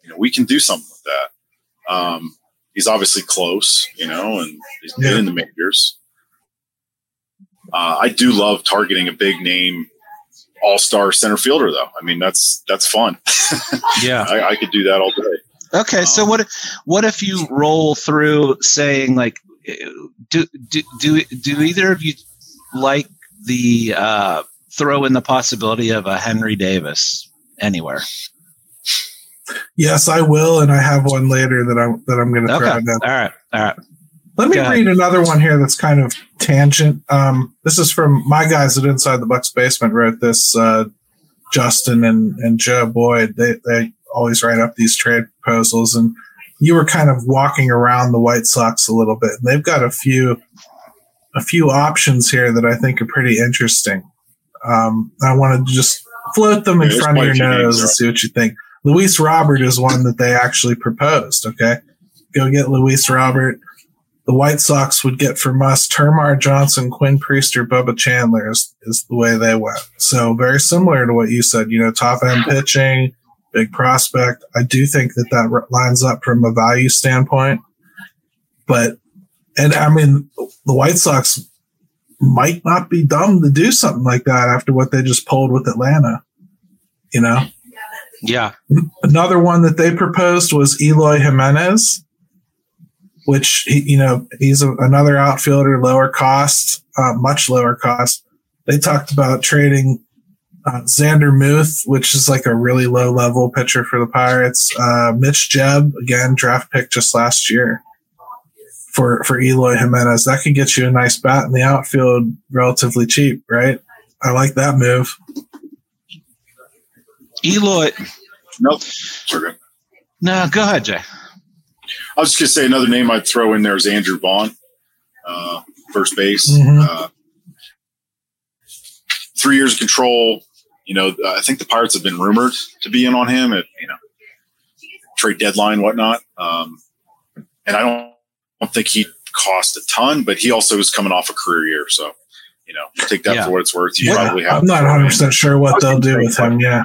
you know, we can do something with that. Um, he's obviously close, you know, and he's been Yeah. in the majors. Uh, I do love targeting a big name all star center fielder, though. I mean, that's that's fun. <laughs> Yeah. I, I could do that all day. Okay, so Um, what if, what if you roll through saying like do do do, do either of you like the uh, throw in the possibility of a Henry Davis anywhere? Yes, I will, and I have one later that I'm that I'm going to Okay, throw all in. right, all right. Let me Go ahead. read another one here that's kind of tangent. Um, this is from my guys at Inside the Bucks Basement wrote this. Uh, Justin and, and Joe Boyd, they, they always write up these trade proposals. And you were kind of walking around the White Sox a little bit. And they've got a few, a few options here that I think are pretty interesting. Um, I wanted to just float them in Yeah, front of your nose and see what you think. Luis Robert is one that they actually proposed. Okay. Go get Luis Robert the White Sox would get from us Termar Johnson, Quinn Priester, Bubba Chandler is, is the way they went. So very similar to what you said, you know, top end <laughs> pitching, big prospect. I do think that that lines up from a value standpoint. But, and I mean, the White Sox might not be dumb to do something like that after what they just pulled with Atlanta. You know, Yeah, another one that they proposed was Eloy Jimenez, which he, you know he's a, another outfielder, lower cost, uh, much lower cost. They talked about trading uh, Zander Mueth, which is like a really low level pitcher for the Pirates. Uh, Mitch Jebb, again draft pick just last year for for Eloy Jimenez. That could get you a nice bat in the outfield, relatively cheap, right? I like that move. Eloy. Nope. Sure. No, go ahead, Jay. I was just gonna say another name I'd throw in there is Andrew Vaughn, uh, first base. Mhm. Uh, three years of control. You know, I think the Pirates have been rumored to be in on him at you know trade deadline, whatnot. Um, and I don't, I don't think he cost a ton, but he also was coming off a career year, so you know, take that Yeah. for what it's worth. You Yeah, probably have. I'm not 100 in- percent sure what they'll do with him. Yeah.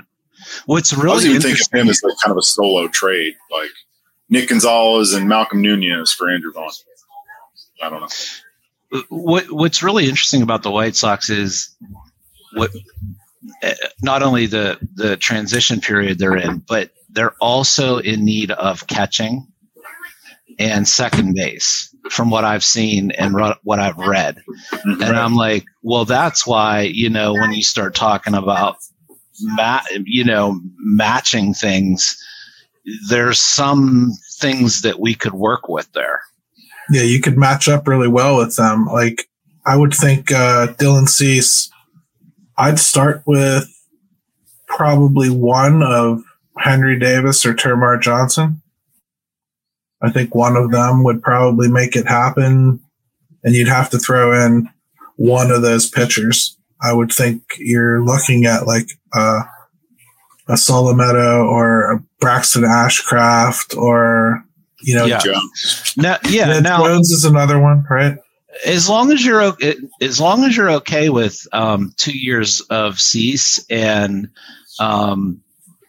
What's really I was really even thinking of him as like kind of a solo trade, like Nick Gonzalez and Malcolm Nunez for Andrew Vaughn. I don't know. what what's really interesting about the White Sox is what uh, not only the the transition period they're in, but they're also in need of catching and second base from what I've seen and what I've read. And I'm like, well, that's why you know when you start talking about ma- you know matching things, there's some things that we could work with there. Yeah, you could match up really well with them. Like, I would think uh, Dylan Cease, I'd start with probably one of Henry Davis or Termar Johnson. I think one of them would probably make it happen, and you'd have to throw in one of those pitchers. I would think you're looking at like uh, a Solometo or a Braxton Ashcraft or, you know, Yeah. Jones. Now, yeah, now Jones is another one, right? As long as you're okay, as long as you're okay with um, two years of cease and um,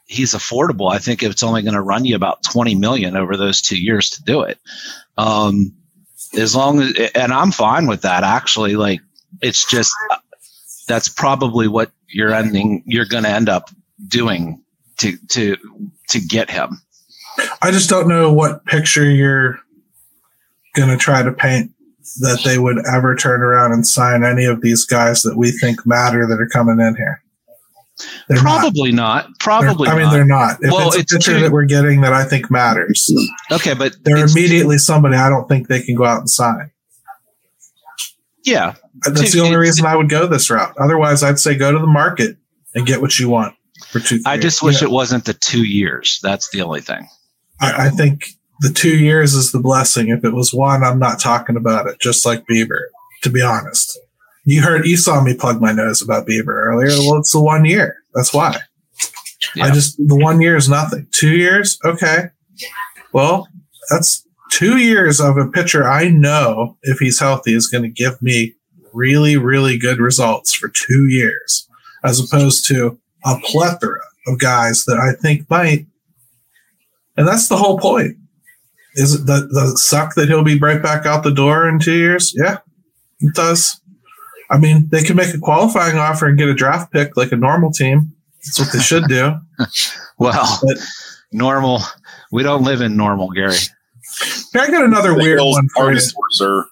he's affordable, I think it's only going to run you about twenty million over those two years to do it. Um, as long as, and I'm fine with that. Actually, like it's just that's probably what you're ending. You're going to end up doing to to to get him. I just don't know what picture you're going to try to paint that they would ever turn around and sign any of these guys that we think matter that are coming in here. They're not. Probably not. They're- Probably. I mean, not. they're not. If Well, it's a it's picture that we're getting that I think matters, okay, but they're immediately somebody I don't think they can go out and sign. yeah. That's the only reason I would go this route. Otherwise, I'd say go to the market and get what you want for two. I just years. wish Yeah. it wasn't the two years. That's the only thing. I, I think the two years is the blessing. If it was one, I'm not talking about it. Just like Bieber, to be honest. You heard, you saw me plug my nose about Bieber earlier. Well, it's the one year. That's why. I just the one year is nothing. Two years, okay. Well, that's two years of a pitcher I know if he's healthy is going to give me really, really good results for two years, as opposed to a plethora of guys that I think might. And that's the whole point. Is it the, the suck that he'll be right back out the door in two years? Yeah, it does. I mean, they can make a qualifying offer and get a draft pick like a normal team. That's what they should do. <laughs> well, but, normal. We don't live in normal, Gary. I got another weird one for you. Sir.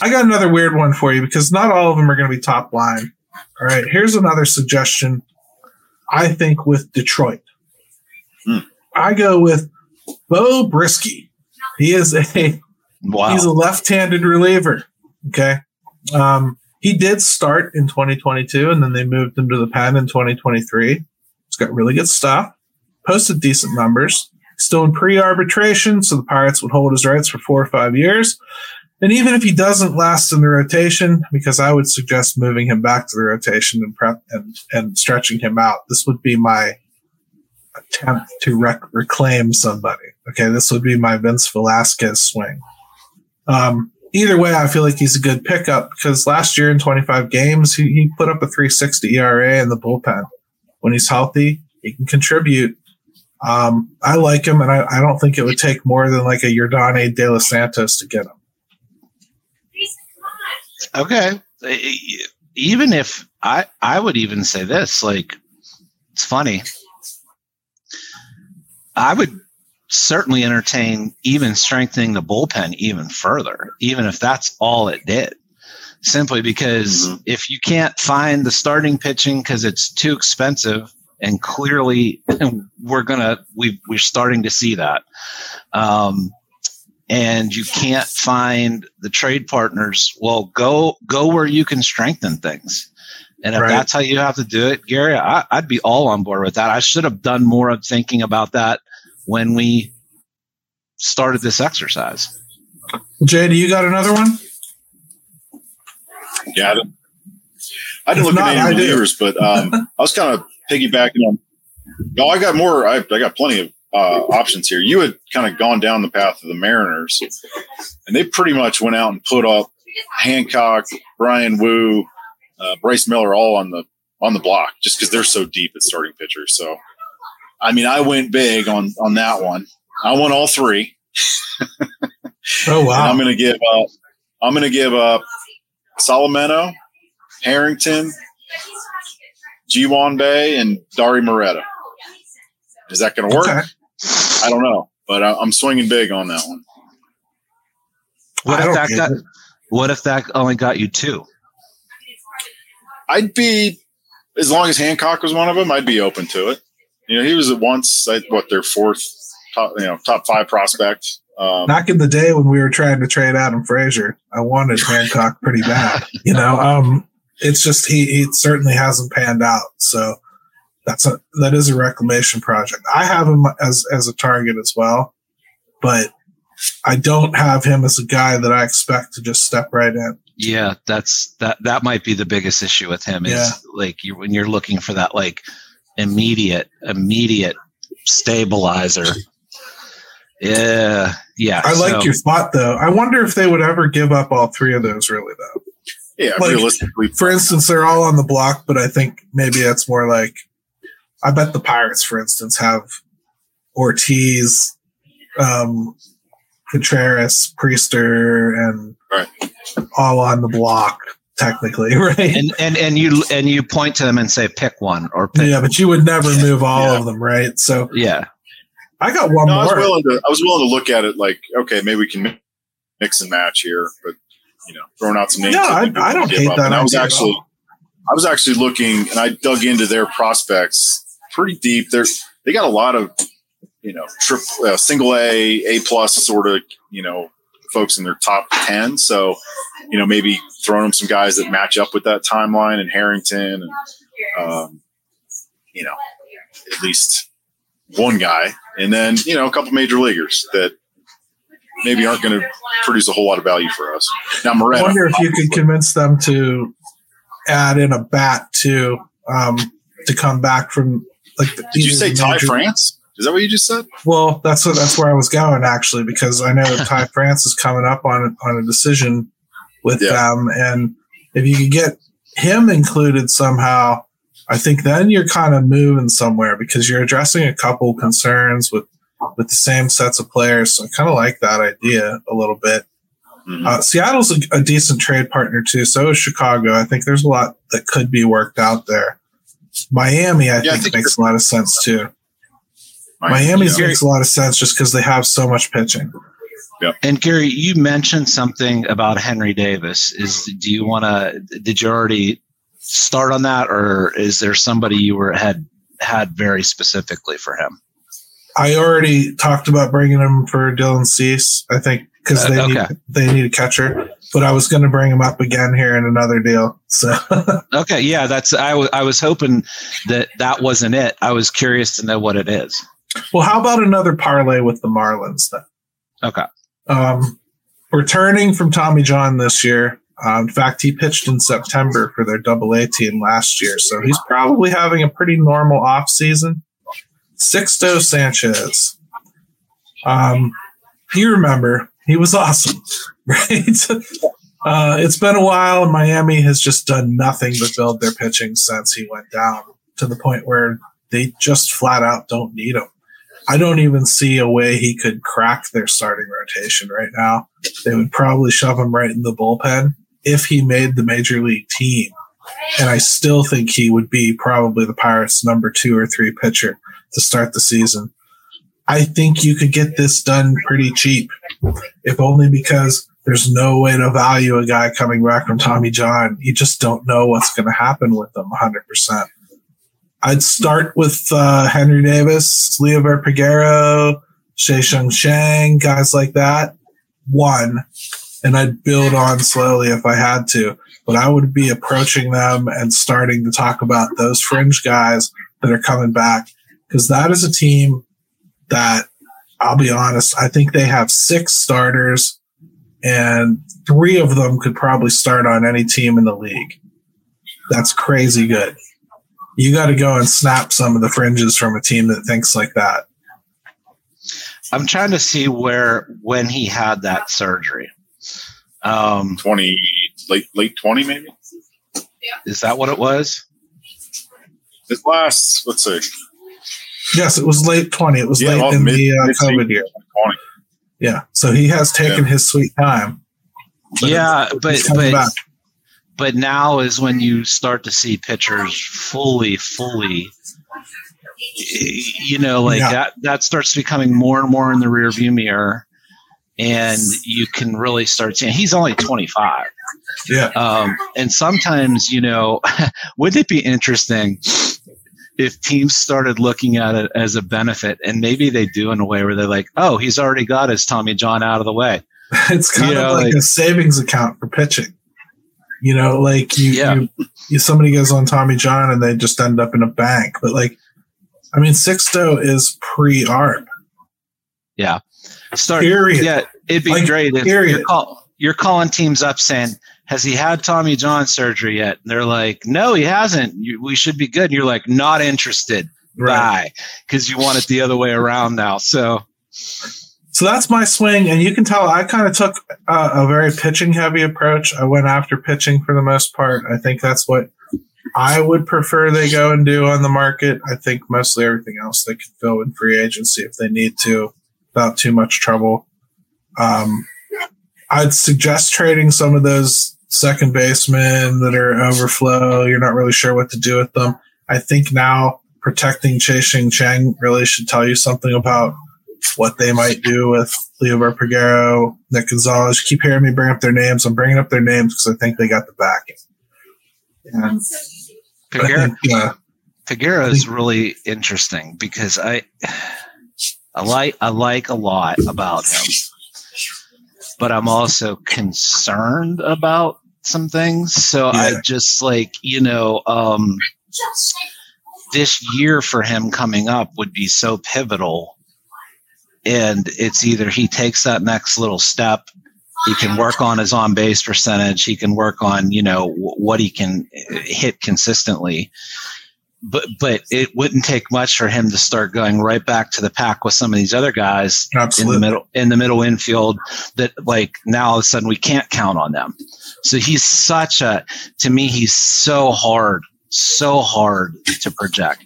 I got another weird one for you because not all of them are going to be top line. All right, here's another suggestion. I think with Detroit, hmm. I go with Beau Brieske. He is a wow. he's a left-handed reliever. Okay, um, he did start in 2022, and then they moved him to the pen in 2023. He's got really good stuff. Posted decent numbers. Still in pre-arbitration, so the Pirates would hold his rights for four or five years. And even if he doesn't last in the rotation, because I would suggest moving him back to the rotation and prep and, and stretching him out, this would be my attempt to rec- reclaim somebody. Okay, this would be my Vince Velasquez swing. Um, either way, I feel like he's a good pickup because last year in 25 games, he, he put up a 360 ERA in the bullpen. When he's healthy, he can contribute. Um, I like him, and I, I, don't think it would take more than like a Yordany De Los Santos to get him. Okay. Even if I, I would even say this, like, it's funny. I would certainly entertain even strengthening the bullpen even further, even if that's all it did. Simply because mm-hmm. if you can't find the starting pitching because it's too expensive, and clearly <laughs> we're gonna we we're starting to see that. Um, and you can't find the trade partners, well, go go where you can strengthen things. And if right. that's how you have to do it, Gary, I, would be all on board with that. I should have done more of thinking about that when we started this exercise. Jay, do you got another one? Yeah, I didn't, I didn't look not, at any relievers, but um, I was kind of piggybacking on. No, I got more. I, I got plenty of uh, options here. You had kind of gone down the path of the Mariners, and they pretty much went out and put up Hancock, Bryan Woo, uh, Bryce Miller all on the on the block just because they're so deep at starting pitchers. So I mean, I went big on on that one. I won all three. <laughs> oh wow! I'm going to give up. I'm going to give up Solometo, Harrington, Ji-hwan Bae, and Dauri Moreta. Is that going to work? Okay. I don't know, but I, am swinging big on that one. What if that got? What if that only got you two? I'd be, as long as Hancock was one of them, I'd be open to it. You know, he was at once what their fourth, top, you know, top five prospect. Um, Back in the day when we were trying to trade Adam Frazier, I wanted Hancock pretty bad. You know, um, it's just he he certainly hasn't panned out. So that's a that is a reclamation project. I have him as as a target as well, but I don't have him as a guy that I expect to just step right in. Yeah, that's that that might be the biggest issue with him is yeah. like you when you're looking for that like immediate, immediate stabilizer. Yeah, yeah. I so. like your thought though. I wonder if they would ever give up all three of those. Really though. Yeah, like, realistically. For instance, they're all on the block, but I think maybe that's more like. I bet the Pirates, for instance, have Ortiz, um, Contreras, Priester, and right. all on the block technically, <laughs> right? And and and you and you point to them and say pick one or pick yeah, but you would never move all yeah. of them, right? So yeah, I got one no, more. I was willing to I was willing to look at it like okay, maybe we can mix and match here, but you know, throwing out some names. No, I, I, don't hate up. that. And I was actually I was actually looking and I dug into their prospects pretty deep. They're they got a lot of you know, triple, uh, single A, A plus sort of, you know, folks in their top 10. So, you know, maybe throwing them some guys that match up with that timeline and Harrington and, um, you know, at least one guy. And then, you know, a couple major leaguers that maybe aren't going to produce a whole lot of value for us. Now, Moreno. I wonder if you could convince them to add in a bat to, um, to come back from like. The, Did you say Ty France? Is that what you just said? Well, that's what, that's where I was going actually, because I know <laughs> Ty France is coming up on on a decision with yeah. them, and if you could get him included somehow, I think then you're kind of moving somewhere because you're addressing a couple concerns with with the same sets of players. So I kind of like that idea a little bit. Mm-hmm. Uh, Seattle's a, a, decent trade partner too. So is Chicago. I think there's a lot that could be worked out there. Miami, I, yeah, think, I think, makes a lot of sense too. Miami yeah. makes a lot of sense just because they have so much pitching. Yep. And Gary, you mentioned something about Henry Davis. Is do you want to? Did you already start on that, or is there somebody you were had had very specifically for him? I already talked about bringing him for Dylan Cease. I think because uh, they okay. need they need a catcher. But I was going to bring him up again here in another deal. So <laughs> okay, yeah, that's I, w- I was hoping that that wasn't it. I was curious to know what it is. Well, how about another parlay with the Marlins then? Okay. Um, returning from Tommy John this year. Uh, in fact, he pitched in September for their Double A team last year, so he's probably having a pretty normal off season. Sixto Sanchez. Um, you remember he was awesome, <laughs> right? uh, it's been a while, and Miami has just done nothing but build their pitching since he went down to the point where they just flat out don't need him. I don't even see a way he could crack their starting rotation right now. They would probably shove him right in the bullpen if he made the major league team. And I still think he would be probably the Pirates' number two or three pitcher to start the season. I think you could get this done pretty cheap, if only because there's no way to value a guy coming back from Tommy John. You just don't know what's going to happen with them 100%. I'd start with uh, Henry Davis, Liover Peguero, Sheng Shang, guys like that. One, and I'd build on slowly if I had to. But I would be approaching them and starting to talk about those fringe guys that are coming back because that is a team that I'll be honest, I think they have six starters and three of them could probably start on any team in the league. That's crazy good. You got to go and snap some of the fringes from a team that thinks like that. I'm trying to see where when he had that surgery. Um, twenty late late twenty maybe. Is that what it was? This last let's see. Yes, it was late 20. It was yeah, late in mid, the uh, COVID year. 20. Yeah, so he has taken yeah. his sweet time. But yeah, but but back. But now is when you start to see pitchers fully, fully. You know, like yeah. that. That starts becoming more and more in the rearview mirror, and you can really start seeing. He's only twenty five. Yeah. Um, and sometimes, you know, <laughs> wouldn't it be interesting if teams started looking at it as a benefit, and maybe they do in a way where they're like, "Oh, he's already got his Tommy John out of the way." <laughs> it's kind you of know, like, like, a savings account for pitching. You know, like you, yeah. you, you, somebody goes on Tommy John and they just end up in a bank. But like, I mean, Sixto is pre ARB. Yeah. Start. Period. Yeah, it'd be like, great if period. You're, call, you're calling teams up saying, has he had Tommy John surgery yet? And they're like, no, he hasn't. You, we should be good. And you're like, not interested. Right. Because you want it the other way around now. So, so that's my swing. And you can tell I kind of took a, a very pitching heavy approach. I went after pitching for the most part. I think that's what I would prefer they go and do on the market. I think mostly everything else they can fill in free agency if they need to without too much trouble. Um, I'd suggest trading some of those second basemen that are overflow. You're not really sure what to do with them. I think now protecting Tsung-Che Cheng really should tell you something about what they might do with Leo Peguero, Nick Gonzalez. Keep hearing me bring up their names. I'm bringing up their names because I think they got the backing. And Peguero, uh, is really interesting because I, I like I like a lot about him but I'm also concerned about some things. So yeah. I just like, you know, um, this year for him coming up would be so pivotal. And it's either he takes that next little step, he can work on his on base percentage, he can work on, you know, what he can hit consistently. but but it wouldn't take much for him to start going right back to the pack with some of these other guys Absolutely. in the middle in the middle infield that like now all of a sudden we can't count on them. So he's such a to me he's so hard, so hard to project.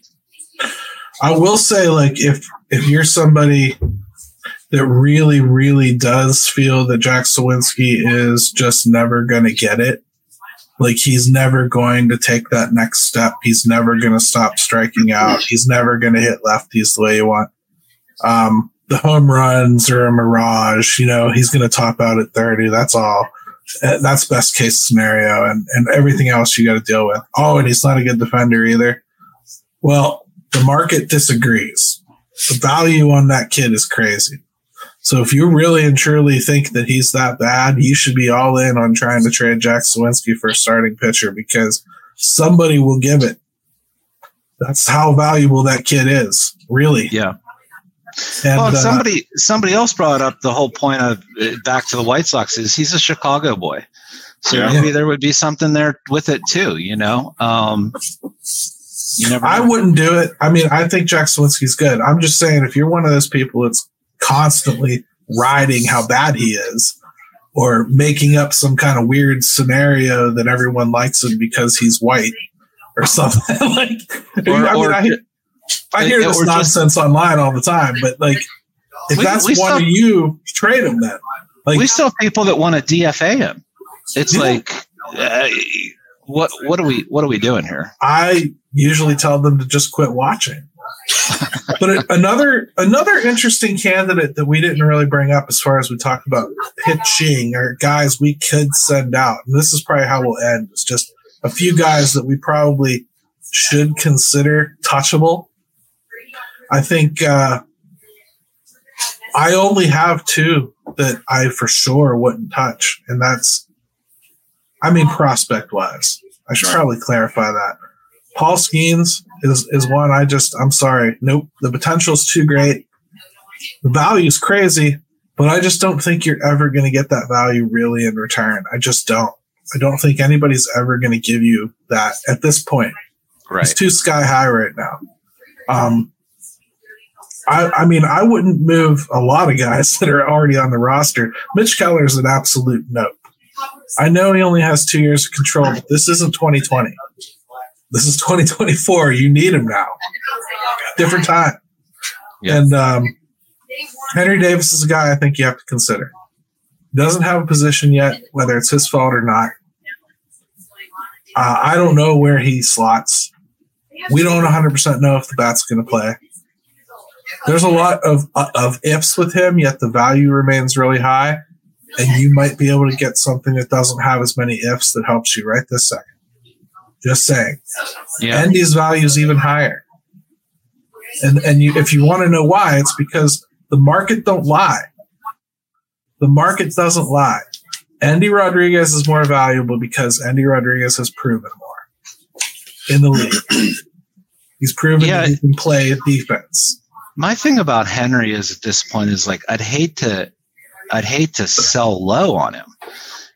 I will say, like, if if you're somebody that really, really does feel that Jack Suwinski is just never going to get it, like he's never going to take that next step. He's never going to stop striking out. He's never going to hit lefties the way you want. Um, the home runs are a mirage. You know, he's going to top out at 30. That's all. Uh, That's best case scenario, and and everything else you got to deal with. Oh, and he's not a good defender either. Well, the market disagrees. The value on that kid is crazy. So if you really and truly think that he's that bad, you should be all in on trying to trade Jack Suwinski for a starting pitcher because somebody will give it. That's how valuable that kid is, really. Yeah. And, well, uh, somebody somebody else brought up the whole point of uh, back to the White Sox is he's a Chicago boy, so Yeah. maybe there would be something there with it too. You know, um, you never. I know. wouldn't do it. I mean, I think Jack Suwinski's good. I'm just saying, if you're one of those people that's constantly riding how bad he is, or making up some kind of weird scenario that everyone likes him because he's white, or something <laughs> like. Or- I mean, or- I, hear- I hear this just- nonsense online all the time, but like, if We- that's we one saw- of you, trade him then. Like, we still have people that want to DFA him. It's Yeah. like, uh, what what are we what are we doing here? I usually tell them to just quit watching. But another another interesting candidate that we didn't really bring up as far as we talked about pitching or guys we could send out, and this is probably how we'll end. It's just a few guys that we probably should consider touchable. I think uh, I only have two that I for sure wouldn't touch, and that's, I mean, prospect wise. I should probably clarify that. Paul Skenes is is one I just I'm sorry. Nope. The potential's too great. The value's crazy, but I just don't think you're ever going to get that value really in return. I just don't. I don't think anybody's ever going to give you that at this point. It's too sky high right now. Um, I, I mean, I wouldn't move a lot of guys <laughs> that are already on the roster. Mitch Keller is an absolute nope. I know he only has two years of control, but this isn't 2020. This is 2024. You need him now. Different time. Yeah. And um, Henry Davis is a guy I think you have to consider. Doesn't have a position yet, whether it's his fault or not. Uh, I don't know where he slots. We don't 100% know if the bat's going to play. There's a lot of uh, of ifs with him, yet the value remains really high, and you might be able to get something that doesn't have as many ifs that helps you right this second. Just saying. Yeah. Endy's value is even higher. And and you, if you want to know why, it's because the market don't lie. The market doesn't lie. Endy Rodriguez is more valuable because Endy Rodriguez has proven more in the league. He's proven Yeah. that he can play defense. My thing about Henry is at this point is like I'd hate to I'd hate to sell low on him.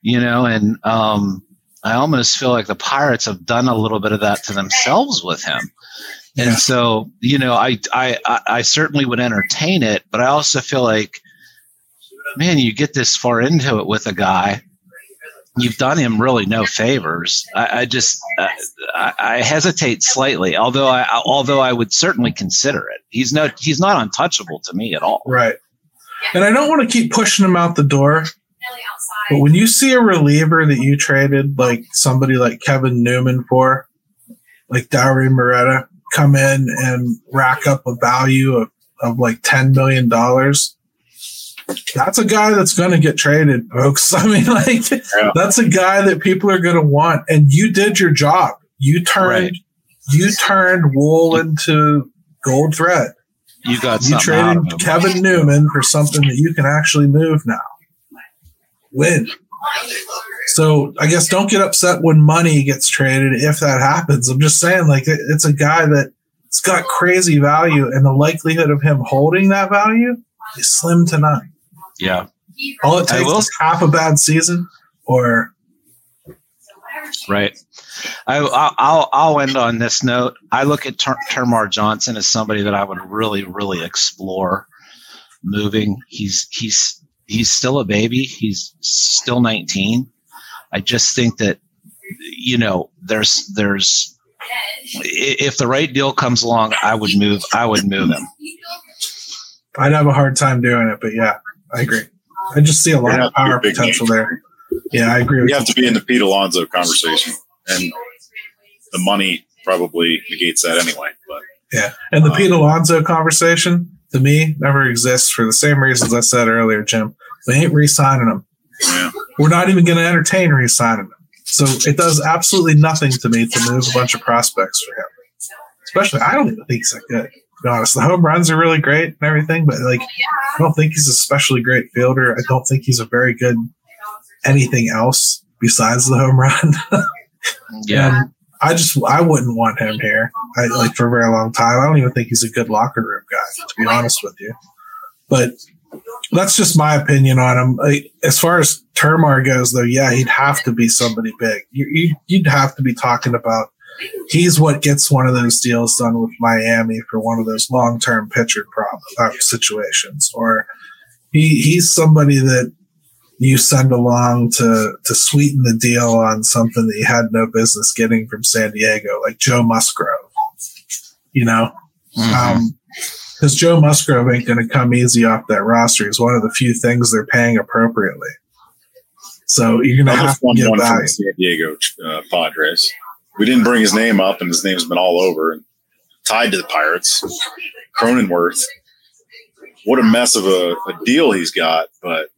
You know, and um I almost feel like the Pirates have done a little bit of that to themselves with him. And Yeah. so, you know, I, I I certainly would entertain it, but I also feel like man, you get this far into it with a guy, you've done him really no favors. I, I just uh, I, I hesitate slightly, although I although I would certainly consider it. He's no he's not untouchable to me at all. Right. And I don't want to keep pushing him out the door, but when you see a reliever that you traded like somebody like Kevin Newman for, like Dauri Moreta, come in and rack up a value of, of like $10 million, that's a guy that's going to get traded, folks. <laughs> I mean, like, that's a guy that people are going to want. And you did your job. You turned, Right. you turned wool into gold thread. You got You traded. Kevin Newman for something that you can actually move now. Win. So I guess don't get upset when money gets traded if that happens. I'm just saying, like it, it's a guy that it's got crazy value, and the likelihood of him holding that value is slim to none. Yeah. All it takes will- is half a bad season or Right. I, will I'll end on this note. I look at Ter- Termar Johnson as somebody that I would really, really explore moving. He's he's he's still a baby. He's still 19. I just think that you know there's there's if the right deal comes along, I would move. I would move him. I'd have a hard time doing it, but yeah, I agree. I just see a lot of power potential name. there. Yeah, I agree. you have to be in the Pete Alonso conversation, and the money probably negates that anyway. But yeah, and the um, Pete Alonso conversation to me never exists for the same reasons I said earlier, Jim. We ain't re-signing him. Yeah. We're not even going to entertain re-signing him. So it does absolutely nothing to me to move a bunch of prospects for him. Especially, I don't even think he's that good. To be honest, the home runs are really great and everything, but like, I don't think he's a especially great fielder. I don't think he's a very good anything else besides the home run. <laughs> yeah. And I just I wouldn't want him here. I like for a very long time. I don't even think he's a good locker room guy, to be honest with you. But that's just my opinion on him. Like, as far as Termar goes, though, yeah, he'd have to be somebody big. You, would have to be talking about he's what gets one of those deals done with Miami for one of those long term pitcher problem uh, situations, or he he's somebody that you send along to to sweeten the deal on something that you had no business getting from San Diego, like Joe Musgrove. You know, mm-hmm. um, because Joe Musgrove ain't going to come easy off that roster. He's one of the few things they're paying appropriately. So you're going to have to get one from San Diego uh, Padres. We didn't bring his name up, and his name's been all over and tied to the Pirates. Cronenworth. What a mess of a, a deal he's got, but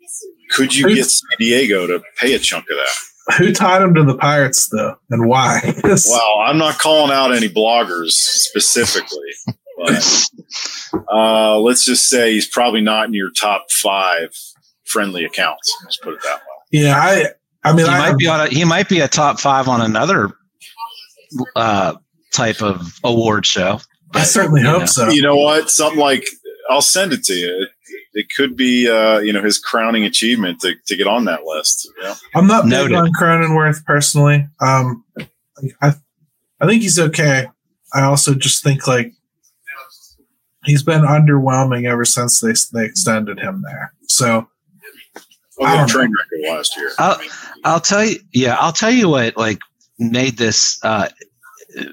could you get San Diego to pay a chunk of that? Who tied him to the Pirates, though, and why? <laughs> well, I'm not calling out any bloggers specifically, but uh, let's just say he's probably not in your top five friendly accounts. Let's put it that way. Yeah, I. I mean, he I, might be on. A, he might be a top five on another uh, type of award show. But, I certainly hope know. so. You know what? Something like I'll send it to you. It, could be, uh, you know, his crowning achievement to, to get on that list. Yeah. I'm not Noted. big on Cronenworth personally. Um, I, I think he's okay. I also just think like he's been underwhelming ever since they they extended him there. So well, train record last year. I'll, I'll tell you. Yeah, I'll tell you what. Like made this uh,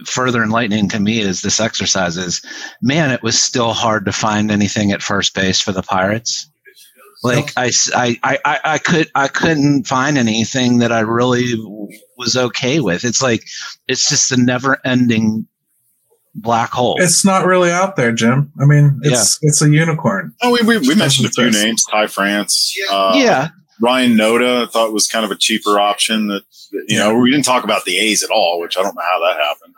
further enlightening to me is this exercise is, man, it was still hard to find anything at first base for the Pirates. Like I, I, I, I could, I couldn't find anything that I really was okay with. It's like, it's just a never ending black hole. It's not really out there, Jim. I mean, it's yeah. it's a unicorn. Oh, we we, we mentioned a few names: Ty France. Uh, yeah. Ryan Noda I thought was kind of a cheaper option. That you know we didn't talk about the A's at all, which I don't know how that happened.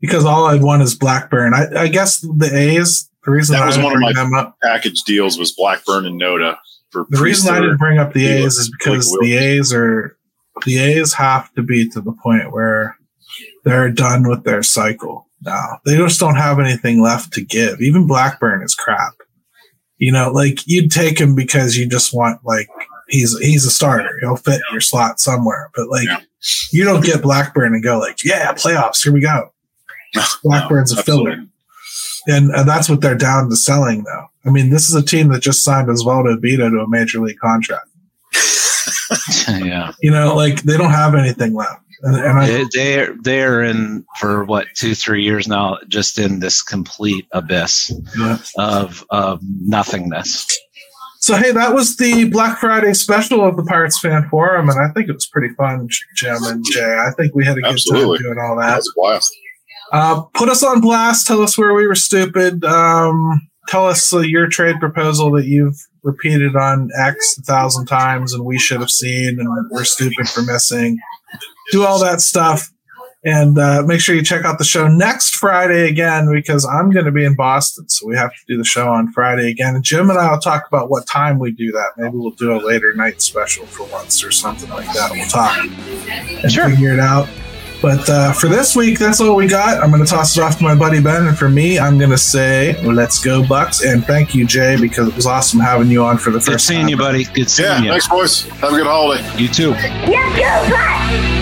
Because all I'd want is Blackburn. I, I guess the A's. The reason that was one of my up, package deals was Blackburn and Noda. For the reason I didn't bring up the A's is because the A's are the A's have to be to the point where they're done with their cycle now. They just don't have anything left to give. Even Blackburn is crap. You know, like you'd take him because you just want like he's he's a starter. He'll fit in your slot somewhere. But like yeah. you don't get Blackburn and go like, yeah, playoffs, here we go. Blackburn's no, a filler. And, and that's what they're down to selling though. I mean, this is a team that just signed Osvaldo Bido to a major league contract. <laughs> yeah. You know, like they don't have anything left. And, and I, they're they're in for what two three years now, just in this complete abyss yeah. of of nothingness. So hey, that was the Black Friday special of the Pirates Fan Forum, and I think it was pretty fun, Jim and Jay. I think we had a good Absolutely. time doing all that. that. Uh, put us on blast. Tell us where we were stupid. Um, tell us uh, your trade proposal that you've repeated on X a thousand times, and we should have seen, and we're stupid for missing do all that stuff. And uh, make sure you check out the show next Friday again because I'm going to be in Boston. So we have to do the show on Friday again. And Jim and I will talk about what time we do that. Maybe we'll do a later night special for once or something like that. We'll talk and sure. figure it out. But uh, for this week, that's all we got. I'm going to toss it off to my buddy Ben. And for me, I'm going to say, let's go, Bucs. And thank you, Jay, because it was awesome having you on for the first Good seeing time. you, buddy. Good seeing yeah, you. Thanks, boys. Have a good holiday. You too. Let's go, Bucs.